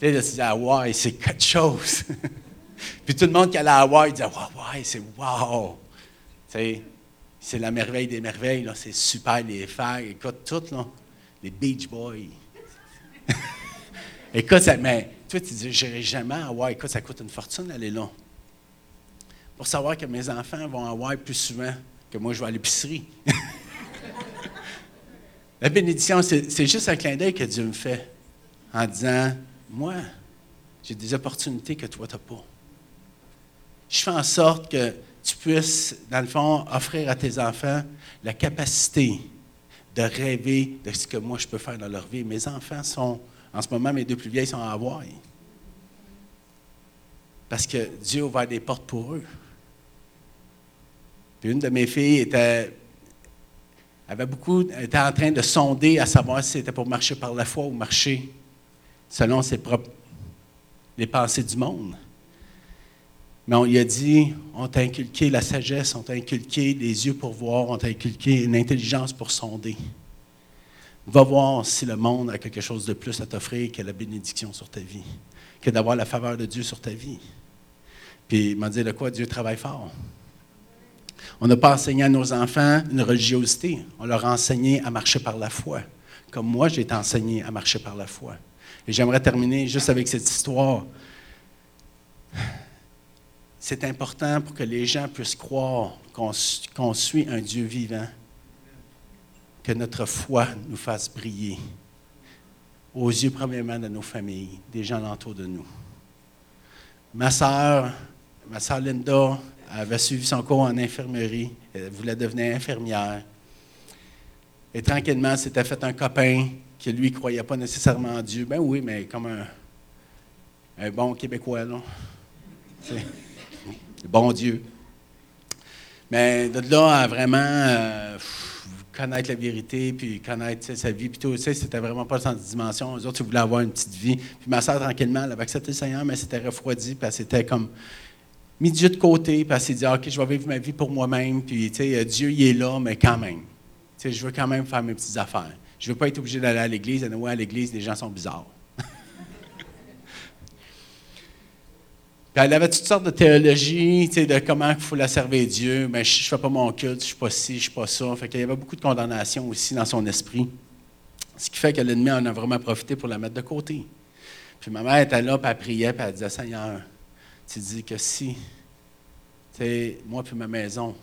tu dis, Hawaï, c'est quelque chose. *laughs* Puis tout le monde qui allait à Hawaï disait, Hawaï, c'est wow. c'est la merveille des merveilles, c'est super, les fags, écoute, tout, là, les Beach Boys. *laughs* écoute, ça, mais toi, tu dis, j'irai jamais à Hawaï. Écoute, ça coûte une fortune d'aller là. Pour savoir que mes enfants vont à Hawaï plus souvent que moi, je vais à l'épicerie. *laughs* La bénédiction, c'est juste un clin d'œil que Dieu me fait en disant, moi, j'ai des opportunités que toi, tu n'as pas. Je fais en sorte que tu puisses, dans le fond, offrir à tes enfants la capacité de rêver de ce que moi, je peux faire dans leur vie. Mes enfants sont, en ce moment, mes deux plus vieilles sont à Hawaï. Parce que Dieu a ouvert des portes pour eux. Puis une de mes filles était avait beaucoup, était en train de sonder à savoir si c'était pour marcher par la foi ou marcher selon ses propres, les pensées du monde. Mais on lui a dit, on t'a inculqué la sagesse, on t'a inculqué les yeux pour voir, on t'a inculqué une intelligence pour sonder. Va voir si le monde a quelque chose de plus à t'offrir que la bénédiction sur ta vie, que d'avoir la faveur de Dieu sur ta vie. Puis il m'a dit, de quoi Dieu travaille fort? On n'a pas enseigné à nos enfants une religiosité. On leur a enseigné à marcher par la foi. Comme moi, j'ai été enseigné à marcher par la foi. Et j'aimerais terminer juste avec cette histoire. C'est important pour que les gens puissent croire qu'on suit un Dieu vivant, que notre foi nous fasse briller aux yeux premièrement de nos familles, des gens autour de nous. Ma sœur, ma sœur Linda, avait suivi son cours en infirmerie. Elle voulait devenir infirmière. Et tranquillement, s'était fait un copain qui, lui, ne croyait pas nécessairement en Dieu. Ben oui, mais comme un, bon Québécois, là. Bon Dieu. Mais de là à vraiment euh, connaître la vérité, puis connaître sa vie, puis tout, c'était vraiment pas sans dimension. Les autres, ils voulaient avoir une petite vie. Puis ma soeur, tranquillement, elle avait accepté le Seigneur, mais c'était refroidi, puis c'était comme mis Dieu de côté, puis elle s'est dit, ah, OK, je vais vivre ma vie pour moi-même, puis, tu Dieu, il est là, mais quand même. Tu je veux quand même faire mes petites affaires. Je veux pas être obligé d'aller à l'église. À l'église, les gens sont bizarres. Elle avait toutes sortes de théologies, de comment il faut la servir Dieu. Mais je ne fais pas mon culte, je ne suis pas ci, je ne suis pas ça. Fait qu'il y avait beaucoup de condamnation aussi dans son esprit. Ce qui fait que l'ennemi en a vraiment profité pour la mettre de côté. Puis ma mère était là, puis elle priait, puis elle disait Seigneur, tu dis que si, moi puis ma maison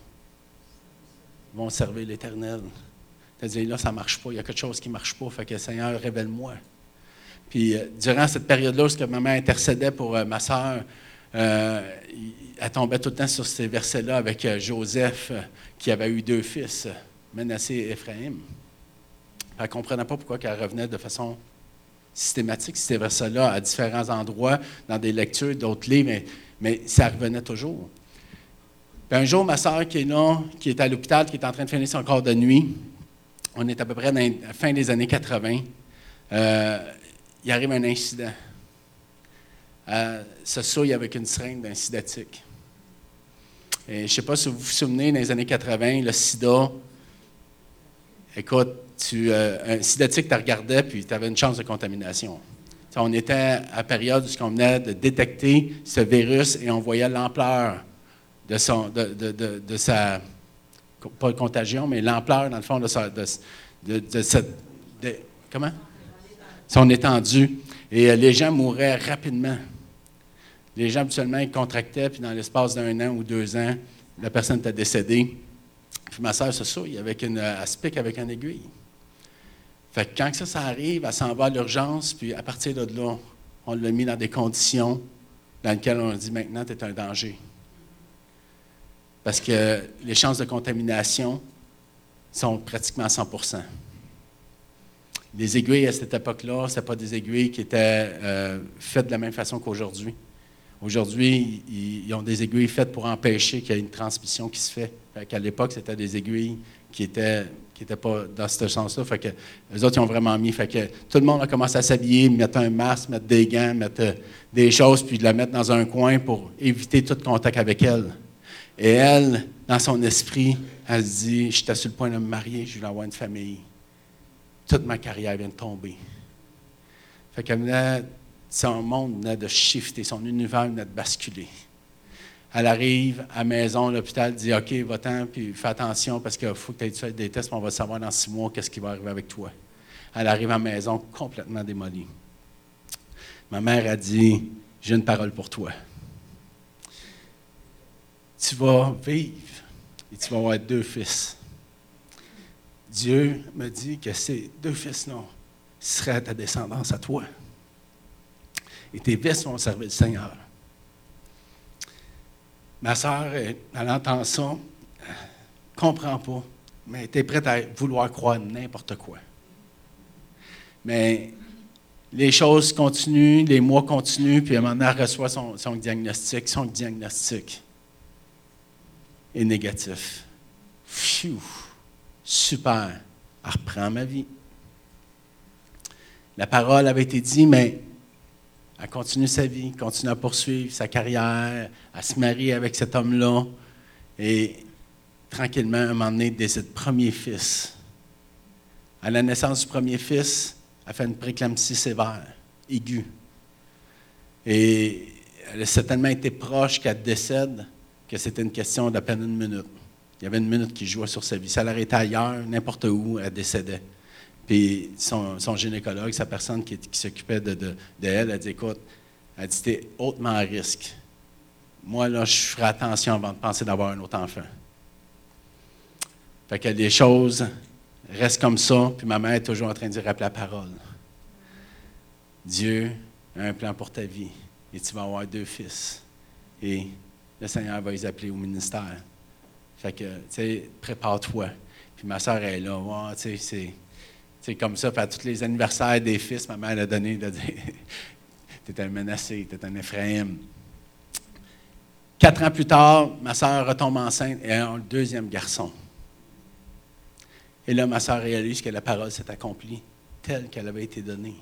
vont servir l'Éternel. Tu dit là, ça ne marche pas, il y a quelque chose qui ne marche pas, fait que Seigneur, révèle-moi. Puis euh, durant cette période-là, lorsque ma mère intercédait pour euh, ma soeur, euh, elle tombait tout le temps sur ces versets-là avec Joseph, qui avait eu deux fils, Menassé et Ephraim. Elle ne comprenait pas pourquoi elle revenait de façon systématique ces versets-là à différents endroits, dans des lectures, d'autres livres, mais, ça revenait toujours. Un jour, ma soeur qui est là, qui est à l'hôpital, qui est en train de finir son corps de nuit, on est à peu près à la fin des années 80, il arrive un incident. Euh, se souille avec une seringue d'un sidatique. Et je ne sais pas si vous vous souvenez, dans les années 80, le sida, écoute, tu, euh, un sidatique te regardait puis tu avais une chance de contamination. on était à la période où on venait de détecter ce virus et on voyait l'ampleur de, de, de, de, sa, pas de contagion, mais l'ampleur, dans le fond, de, sa, comment? son étendue. Et euh, les gens mouraient rapidement. Les gens, habituellement, ils contractaient, puis dans l'espace d'un an ou deux ans, la personne était décédée. Puis ma soeur se souille avec une, euh, se pique avec une aiguille. Fait que quand ça, arrive, elle s'en va à l'urgence, puis à partir de là, on l'a mis dans des conditions dans lesquelles on dit maintenant, tu es un danger. Parce que les chances de contamination sont pratiquement à 100% les aiguilles à cette époque-là, ce pas des aiguilles qui étaient euh, faites de la même façon qu'aujourd'hui. Aujourd'hui, ils, ont des aiguilles faites pour empêcher qu'il y ait une transmission qui se fait. À l'époque, c'était des aiguilles qui étaient qui n'étaient pas dans ce sens-là. Fait que les autres, ils ont vraiment mis. Fait que tout le monde a commencé à s'habiller, mettre un masque, mettre des gants, mettre euh, des choses, puis de la mettre dans un coin pour éviter tout contact avec elle. Et elle, dans son esprit, elle se dit, j'étais sur le point de me marier, je vais avoir une famille toute ma carrière vient de tomber. Fait qu'elle venait, son monde venait de shifter, son univers venait de basculer. Elle arrive à la maison, l'hôpital dit OK, va-t'en, puis fais attention parce qu'il faut que tu aies des tests, puis on va savoir dans six mois qu'est-ce qui va arriver avec toi. Elle arrive à la maison complètement démolie. Ma mère a dit J'ai une parole pour toi. Tu vas vivre et tu vas avoir deux fils. Dieu me dit que ces deux fils-là seraient ta descendance à toi. Et tes fils vont servir le Seigneur. Ma soeur, elle entend ça, ne comprend pas, mais elle était prête à vouloir croire n'importe quoi. Mais les choses continuent, les mois continuent, puis à un moment donné, elle reçoit son, son diagnostic. Son diagnostic est négatif. Phew! super, elle reprend ma vie. La parole avait été dite, mais elle continue sa vie, continue à poursuivre sa carrière, à se marier avec cet homme-là. Et tranquillement, à un moment donné, décide premier fils. À la naissance du premier fils, elle fait une préclampsie sévère, aiguë. Et elle a tellement été proche qu'elle décède que c'était une question d'à peine une minute. Il y avait une minute qui jouait sur sa vie. Ça l'arrêtait ailleurs, n'importe où, elle décédait. Puis son, gynécologue, sa personne qui, s'occupait de, elle, a dit Écoute, elle dit T'es hautement à risque. Moi, là, je ferai attention avant de penser d'avoir un autre enfant. Fait que les choses restent comme ça, puis ma mère est toujours en train de dire Rappelle la parole. Dieu a un plan pour ta vie, et tu vas avoir deux fils. Et le Seigneur va les appeler au ministère. Fait que, tu sais, prépare-toi. Puis ma soeur est là. tu sais, c'est comme ça. à tous les anniversaires des fils, ma mère a donné de dire *laughs* T'es un menacé, t'es un Ephraim. Quatre ans plus tard, ma soeur retombe enceinte et a un deuxième garçon. Et là, ma soeur réalise que la parole s'est accomplie telle qu'elle avait été donnée.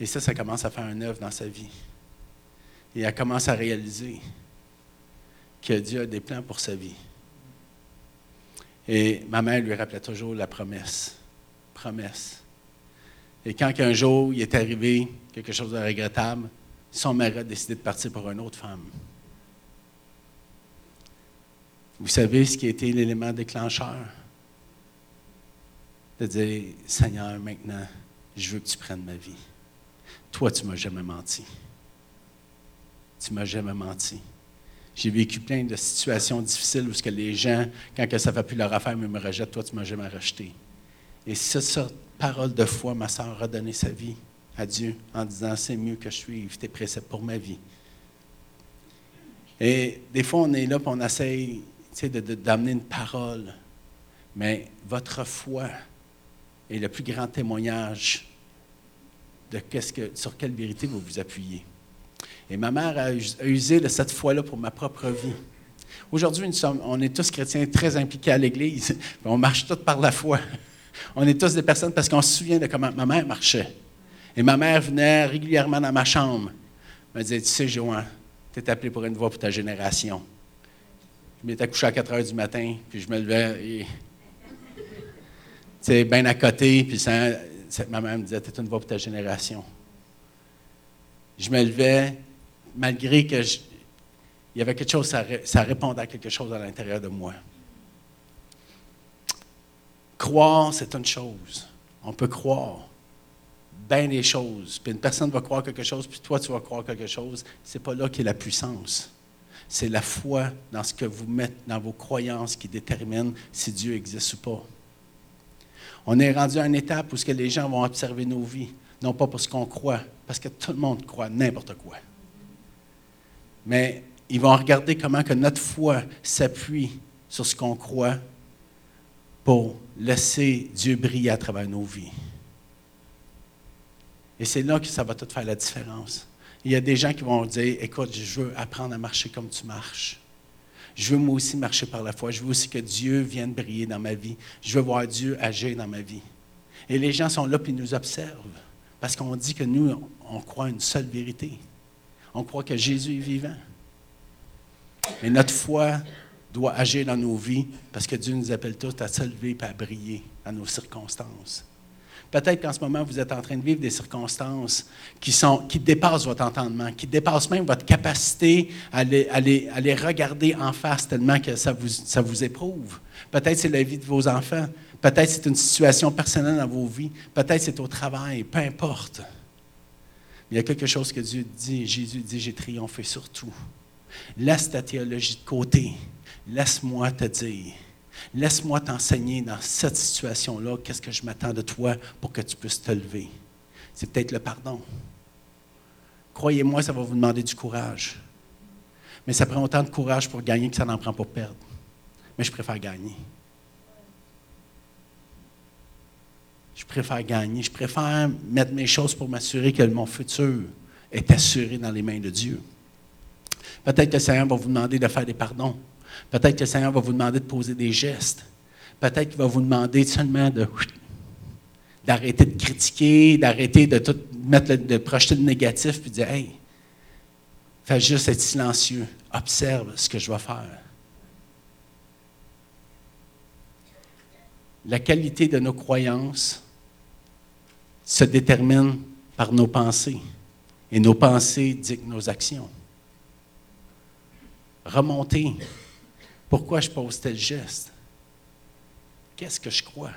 Et ça, ça commence à faire un œuvre dans sa vie. Et elle commence à réaliser que Dieu a des plans pour sa vie. Et ma mère lui rappelait toujours la promesse. Promesse. Et quand un jour il est arrivé quelque chose de regrettable, son mari a décidé de partir pour une autre femme. Vous savez ce qui a été l'élément déclencheur? De dire, Seigneur, maintenant, je veux que tu prennes ma vie. Toi, tu m'as jamais menti. Tu m'as jamais menti. J'ai vécu plein de situations difficiles où que les gens, quand ça ne fait plus leur affaire, me rejettent. Toi, tu m'as jamais rejeté. Et cette parole de foi, ma soeur a donné sa vie à Dieu en disant C'est mieux que je suive tes préceptes pour ma vie. Et des fois, on est là et on essaye d'amener une parole. Mais votre foi est le plus grand témoignage de qu'est-ce que, sur quelle vérité vous vous appuyez. Et ma mère a, usé cette foi-là pour ma propre vie. Aujourd'hui, on est tous chrétiens très impliqués à l'Église. *laughs* On marche tous par la foi. On est tous des personnes parce qu'on se souvient de comment ma mère marchait. Et ma mère venait régulièrement dans ma chambre. Elle me disait, tu sais, Johan, tu es appelé pour une voix pour ta génération. Je m'étais couché à 4 heures du matin, puis je me levais et. Tu sais, bien à côté, puis ma mère me disait, tu es une voix pour ta génération. Je me levais, malgré que il y avait quelque chose, ça répondait à quelque chose à l'intérieur de moi. Croire, c'est une chose. On peut croire bien des choses. Puis une personne va croire quelque chose, puis toi, tu vas croire quelque chose. C'est pas là qu'est la puissance. C'est la foi dans ce que vous mettez, dans vos croyances qui détermine si Dieu existe ou pas. On est rendu à une étape où ce que les gens vont observer nos vies, non pas pour ce qu'on croit, parce que tout le monde croit n'importe quoi. Mais ils vont regarder comment que notre foi s'appuie sur ce qu'on croit pour laisser Dieu briller à travers nos vies. Et c'est là que ça va tout faire la différence. Il y a des gens qui vont dire, écoute, je veux apprendre à marcher comme tu marches. Je veux moi aussi marcher par la foi. Je veux aussi que Dieu vienne briller dans ma vie. Je veux voir Dieu agir dans ma vie. Et les gens sont là et nous observent. Parce qu'on dit que nous, on croit une seule vérité. On croit que Jésus est vivant. Mais notre foi doit agir dans nos vies parce que Dieu nous appelle tous à se lever et à briller dans nos circonstances. Peut-être qu'en ce moment, vous êtes en train de vivre des circonstances qui, sont, qui dépassent votre entendement, qui dépassent même votre capacité à les, à les, regarder en face tellement que ça vous, ça vous éprouve. Peut-être c'est la vie de vos enfants. Peut-être c'est une situation personnelle dans vos vies. Peut-être c'est au travail. Peu importe. il y a quelque chose que Dieu dit. Jésus dit, j'ai triomphé sur tout. Laisse ta théologie de côté. Laisse-moi te dire Laisse-moi t'enseigner dans cette situation-là, qu'est-ce que je m'attends de toi pour que tu puisses te lever. C'est peut-être le pardon. Croyez-moi, ça va vous demander du courage. Mais ça prend autant de courage pour gagner que ça n'en prend pour perdre. Mais je préfère gagner. Je préfère gagner. Je préfère mettre mes choses pour m'assurer que mon futur est assuré dans les mains de Dieu. Peut-être que le Seigneur va vous demander de faire des pardons. Peut-être que le Seigneur va vous demander de poser des gestes. Peut-être qu'il va vous demander seulement de d'arrêter de critiquer, d'arrêter de tout mettre de projeter le négatif, puis de dire Hey, fais juste être silencieux, observe ce que je vais faire. La qualité de nos croyances se détermine par nos pensées, et nos pensées dictent nos actions. Remontez pourquoi je pose tel geste? Qu'est-ce que je crois?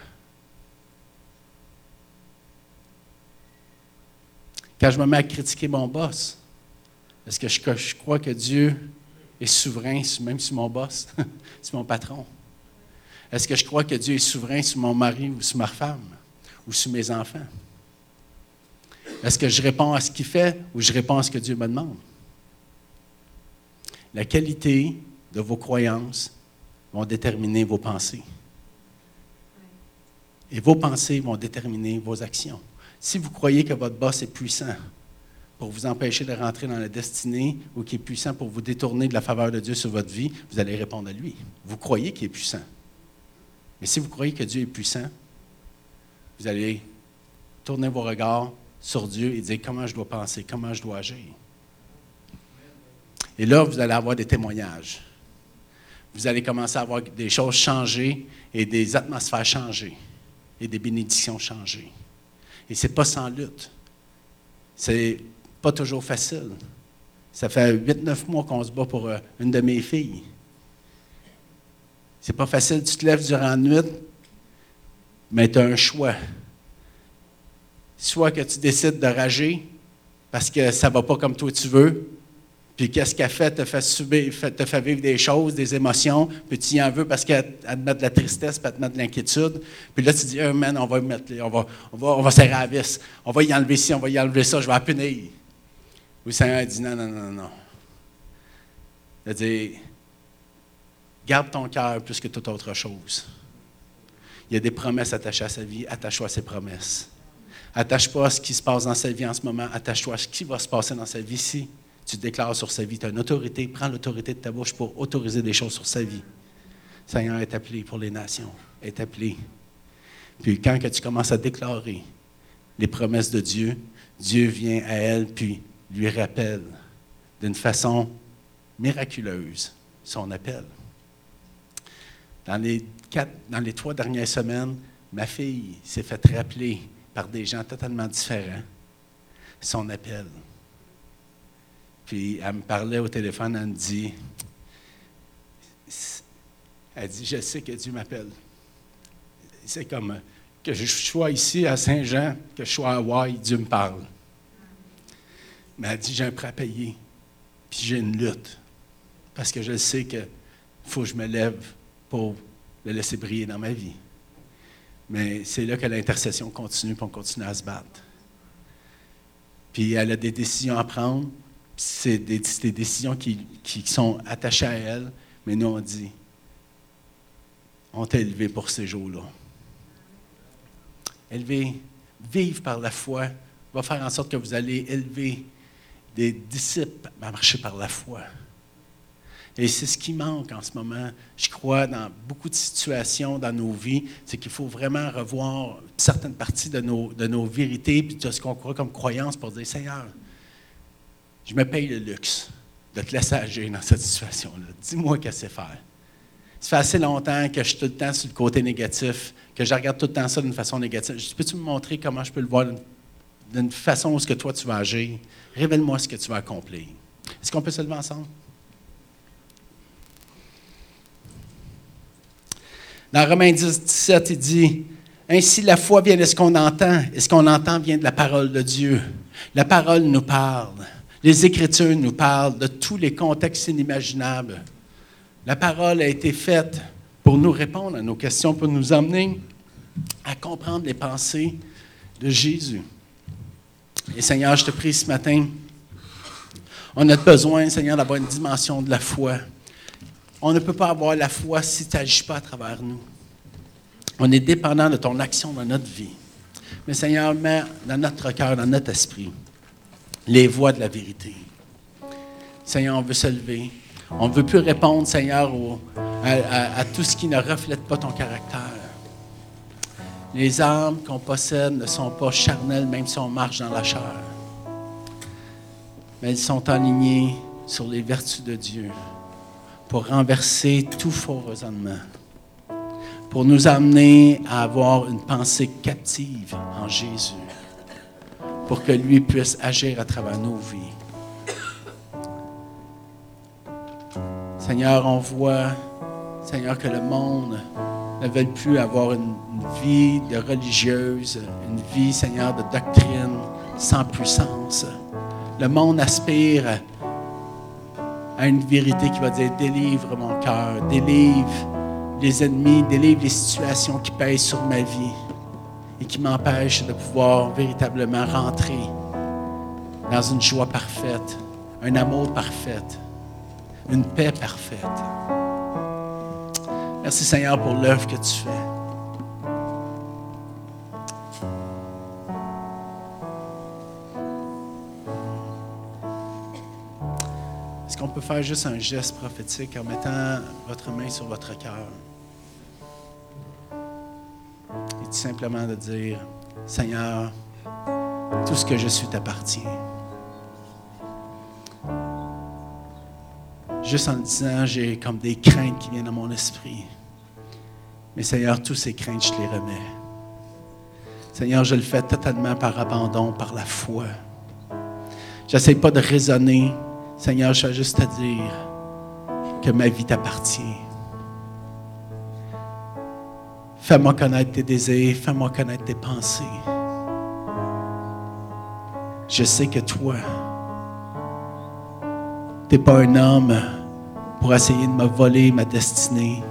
Quand je me mets à critiquer mon boss, est-ce que je, crois que Dieu est souverain même sur mon boss, *laughs* sur mon patron? Est-ce que je crois que Dieu est souverain sur mon mari ou sur ma femme ou sur mes enfants? Est-ce que je réponds à ce qu'il fait ou je réponds à ce que Dieu me demande? La qualité de vos croyances vont déterminer vos pensées. Et vos pensées vont déterminer vos actions. Si vous croyez que votre boss est puissant pour vous empêcher de rentrer dans la destinée ou qu'il est puissant pour vous détourner de la faveur de Dieu sur votre vie, vous allez répondre à lui. Vous croyez qu'il est puissant. Mais si vous croyez que Dieu est puissant, vous allez tourner vos regards sur Dieu et dire comment je dois penser, comment je dois agir? Et là, vous allez avoir des témoignages vous allez commencer à voir des choses changer et des atmosphères changer et des bénédictions changer. Et ce n'est pas sans lutte. C'est pas toujours facile. Ça fait 8-9 mois qu'on se bat pour euh, une de mes filles. C'est pas facile, tu te lèves durant la nuit, mais tu as un choix. Soit que tu décides de rager parce que ça ne va pas comme toi tu veux, puis qu'est-ce qu'elle fait? Te fait, subir, te fait vivre des choses, des émotions, puis tu y en veux parce qu'elle te met de la tristesse, puis elle te met de l'inquiétude. Puis là, tu dis, oh man, on va mettre, on va, on va, on va serrer la vis. On va y enlever ci, on va y enlever ça, je vais la punir. Oui, Seigneur dit, non, non, non, non. Il dit, garde ton cœur plus que toute autre chose. Il y a des promesses attachées à sa vie, attache-toi à ses promesses. Attache-toi à ce qui se passe dans sa vie en ce moment, attache-toi à ce qui va se passer dans sa vie ici tu déclares sur sa vie. Tu as une autorité, prends l'autorité de ta bouche pour autoriser des choses sur sa vie. Seigneur est appelé pour les nations, est appelé. Puis quand tu commences à déclarer les promesses de Dieu, Dieu vient à elle puis lui rappelle d'une façon miraculeuse son appel. Dans les, quatre, dans les trois dernières semaines, ma fille s'est fait rappeler par des gens totalement différents son appel. Puis elle me parlait au téléphone, elle me dit, elle dit, je sais que Dieu m'appelle. C'est comme que je sois ici à Saint-Jean, que je sois à Hawaï, Dieu me parle. Mais elle dit, j'ai un prêt à payer, puis j'ai une lutte, parce que je sais qu'il faut que je me lève pour le laisser briller dans ma vie. Mais c'est là que l'intercession continue, puis on continue à se battre. Puis elle a des décisions à prendre, c'est des, décisions qui, sont attachées à elle, mais nous, on dit, on t'a élevé pour ces jours-là. Élever, vivre par la foi, va faire en sorte que vous allez élever des disciples à marcher par la foi. Et c'est ce qui manque en ce moment, je crois, dans beaucoup de situations dans nos vies, c'est qu'il faut vraiment revoir certaines parties de nos, de nos vérités, puis de ce qu'on croit comme croyance pour dire, Seigneur, je me paye le luxe de te laisser agir dans cette situation-là. Dis-moi qu'est-ce que c'est faire. Ça fait assez longtemps que je suis tout le temps sur le côté négatif, que je regarde tout le temps ça d'une façon négative. Peux-tu me montrer comment je peux le voir d'une façon où ce que toi tu vas agir? Révèle-moi ce que tu vas accomplir. Est-ce qu'on peut se lever ensemble? Dans Romains 10, 17, il dit Ainsi la foi vient de ce qu'on entend, et ce qu'on entend vient de la parole de Dieu. La parole nous parle. Les Écritures nous parlent de tous les contextes inimaginables. La parole a été faite pour nous répondre à nos questions, pour nous emmener à comprendre les pensées de Jésus. Et Seigneur, je te prie ce matin, on a besoin, Seigneur, d'avoir une dimension de la foi. On ne peut pas avoir la foi si tu n'agis pas à travers nous. On est dépendant de ton action dans notre vie. Mais Seigneur, mets dans notre cœur, dans notre esprit, les voies de la vérité. Seigneur, on veut se lever. On ne veut plus répondre, Seigneur, à, tout ce qui ne reflète pas ton caractère. Les armes qu'on possède ne sont pas charnelles, même si on marche dans la chair. Mais elles sont alignées sur les vertus de Dieu pour renverser tout faux raisonnement, pour nous amener à avoir une pensée captive en Jésus pour que lui puisse agir à travers nos vies. Seigneur, on voit, Seigneur, que le monde ne veut plus avoir une, vie de religieuse, une vie, Seigneur, de doctrine sans puissance. Le monde aspire à une vérité qui va dire délivre mon cœur, délivre les ennemis, délivre les situations qui pèsent sur ma vie et qui m'empêche de pouvoir véritablement rentrer dans une joie parfaite, un amour parfait, une paix parfaite. Merci Seigneur pour l'œuvre que tu fais. Est-ce qu'on peut faire juste un geste prophétique en mettant votre main sur votre cœur? Simplement de dire, Seigneur, tout ce que je suis t'appartient. Juste en le disant, j'ai comme des craintes qui viennent dans mon esprit. Mais Seigneur, tous ces craintes, je les remets. Seigneur, je le fais totalement par abandon, par la foi. J'essaie pas de raisonner. Seigneur, je vais juste te dire que ma vie t'appartient. Fais-moi connaître tes désirs, fais-moi connaître tes pensées. Je sais que toi, tu n'es pas un homme pour essayer de me voler ma destinée,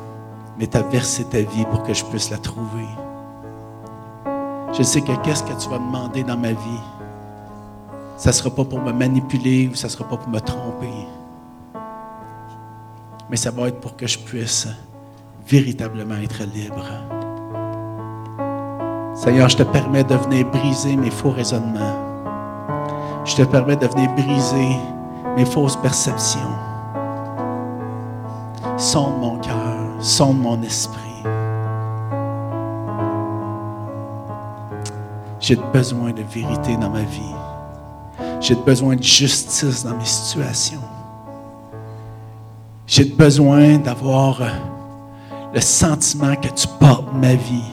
mais tu as versé ta vie pour que je puisse la trouver. Je sais que qu'est-ce que tu vas demander dans ma vie, ça ne sera pas pour me manipuler ou ça ne sera pas pour me tromper, mais ça va être pour que je puisse véritablement être libre. Seigneur, je te permets de venir briser mes faux raisonnements. Je te permets de venir briser mes fausses perceptions. Sonde mon cœur, sonde mon esprit. J'ai besoin de vérité dans ma vie. J'ai besoin de justice dans mes situations. J'ai besoin d'avoir le sentiment que tu portes ma vie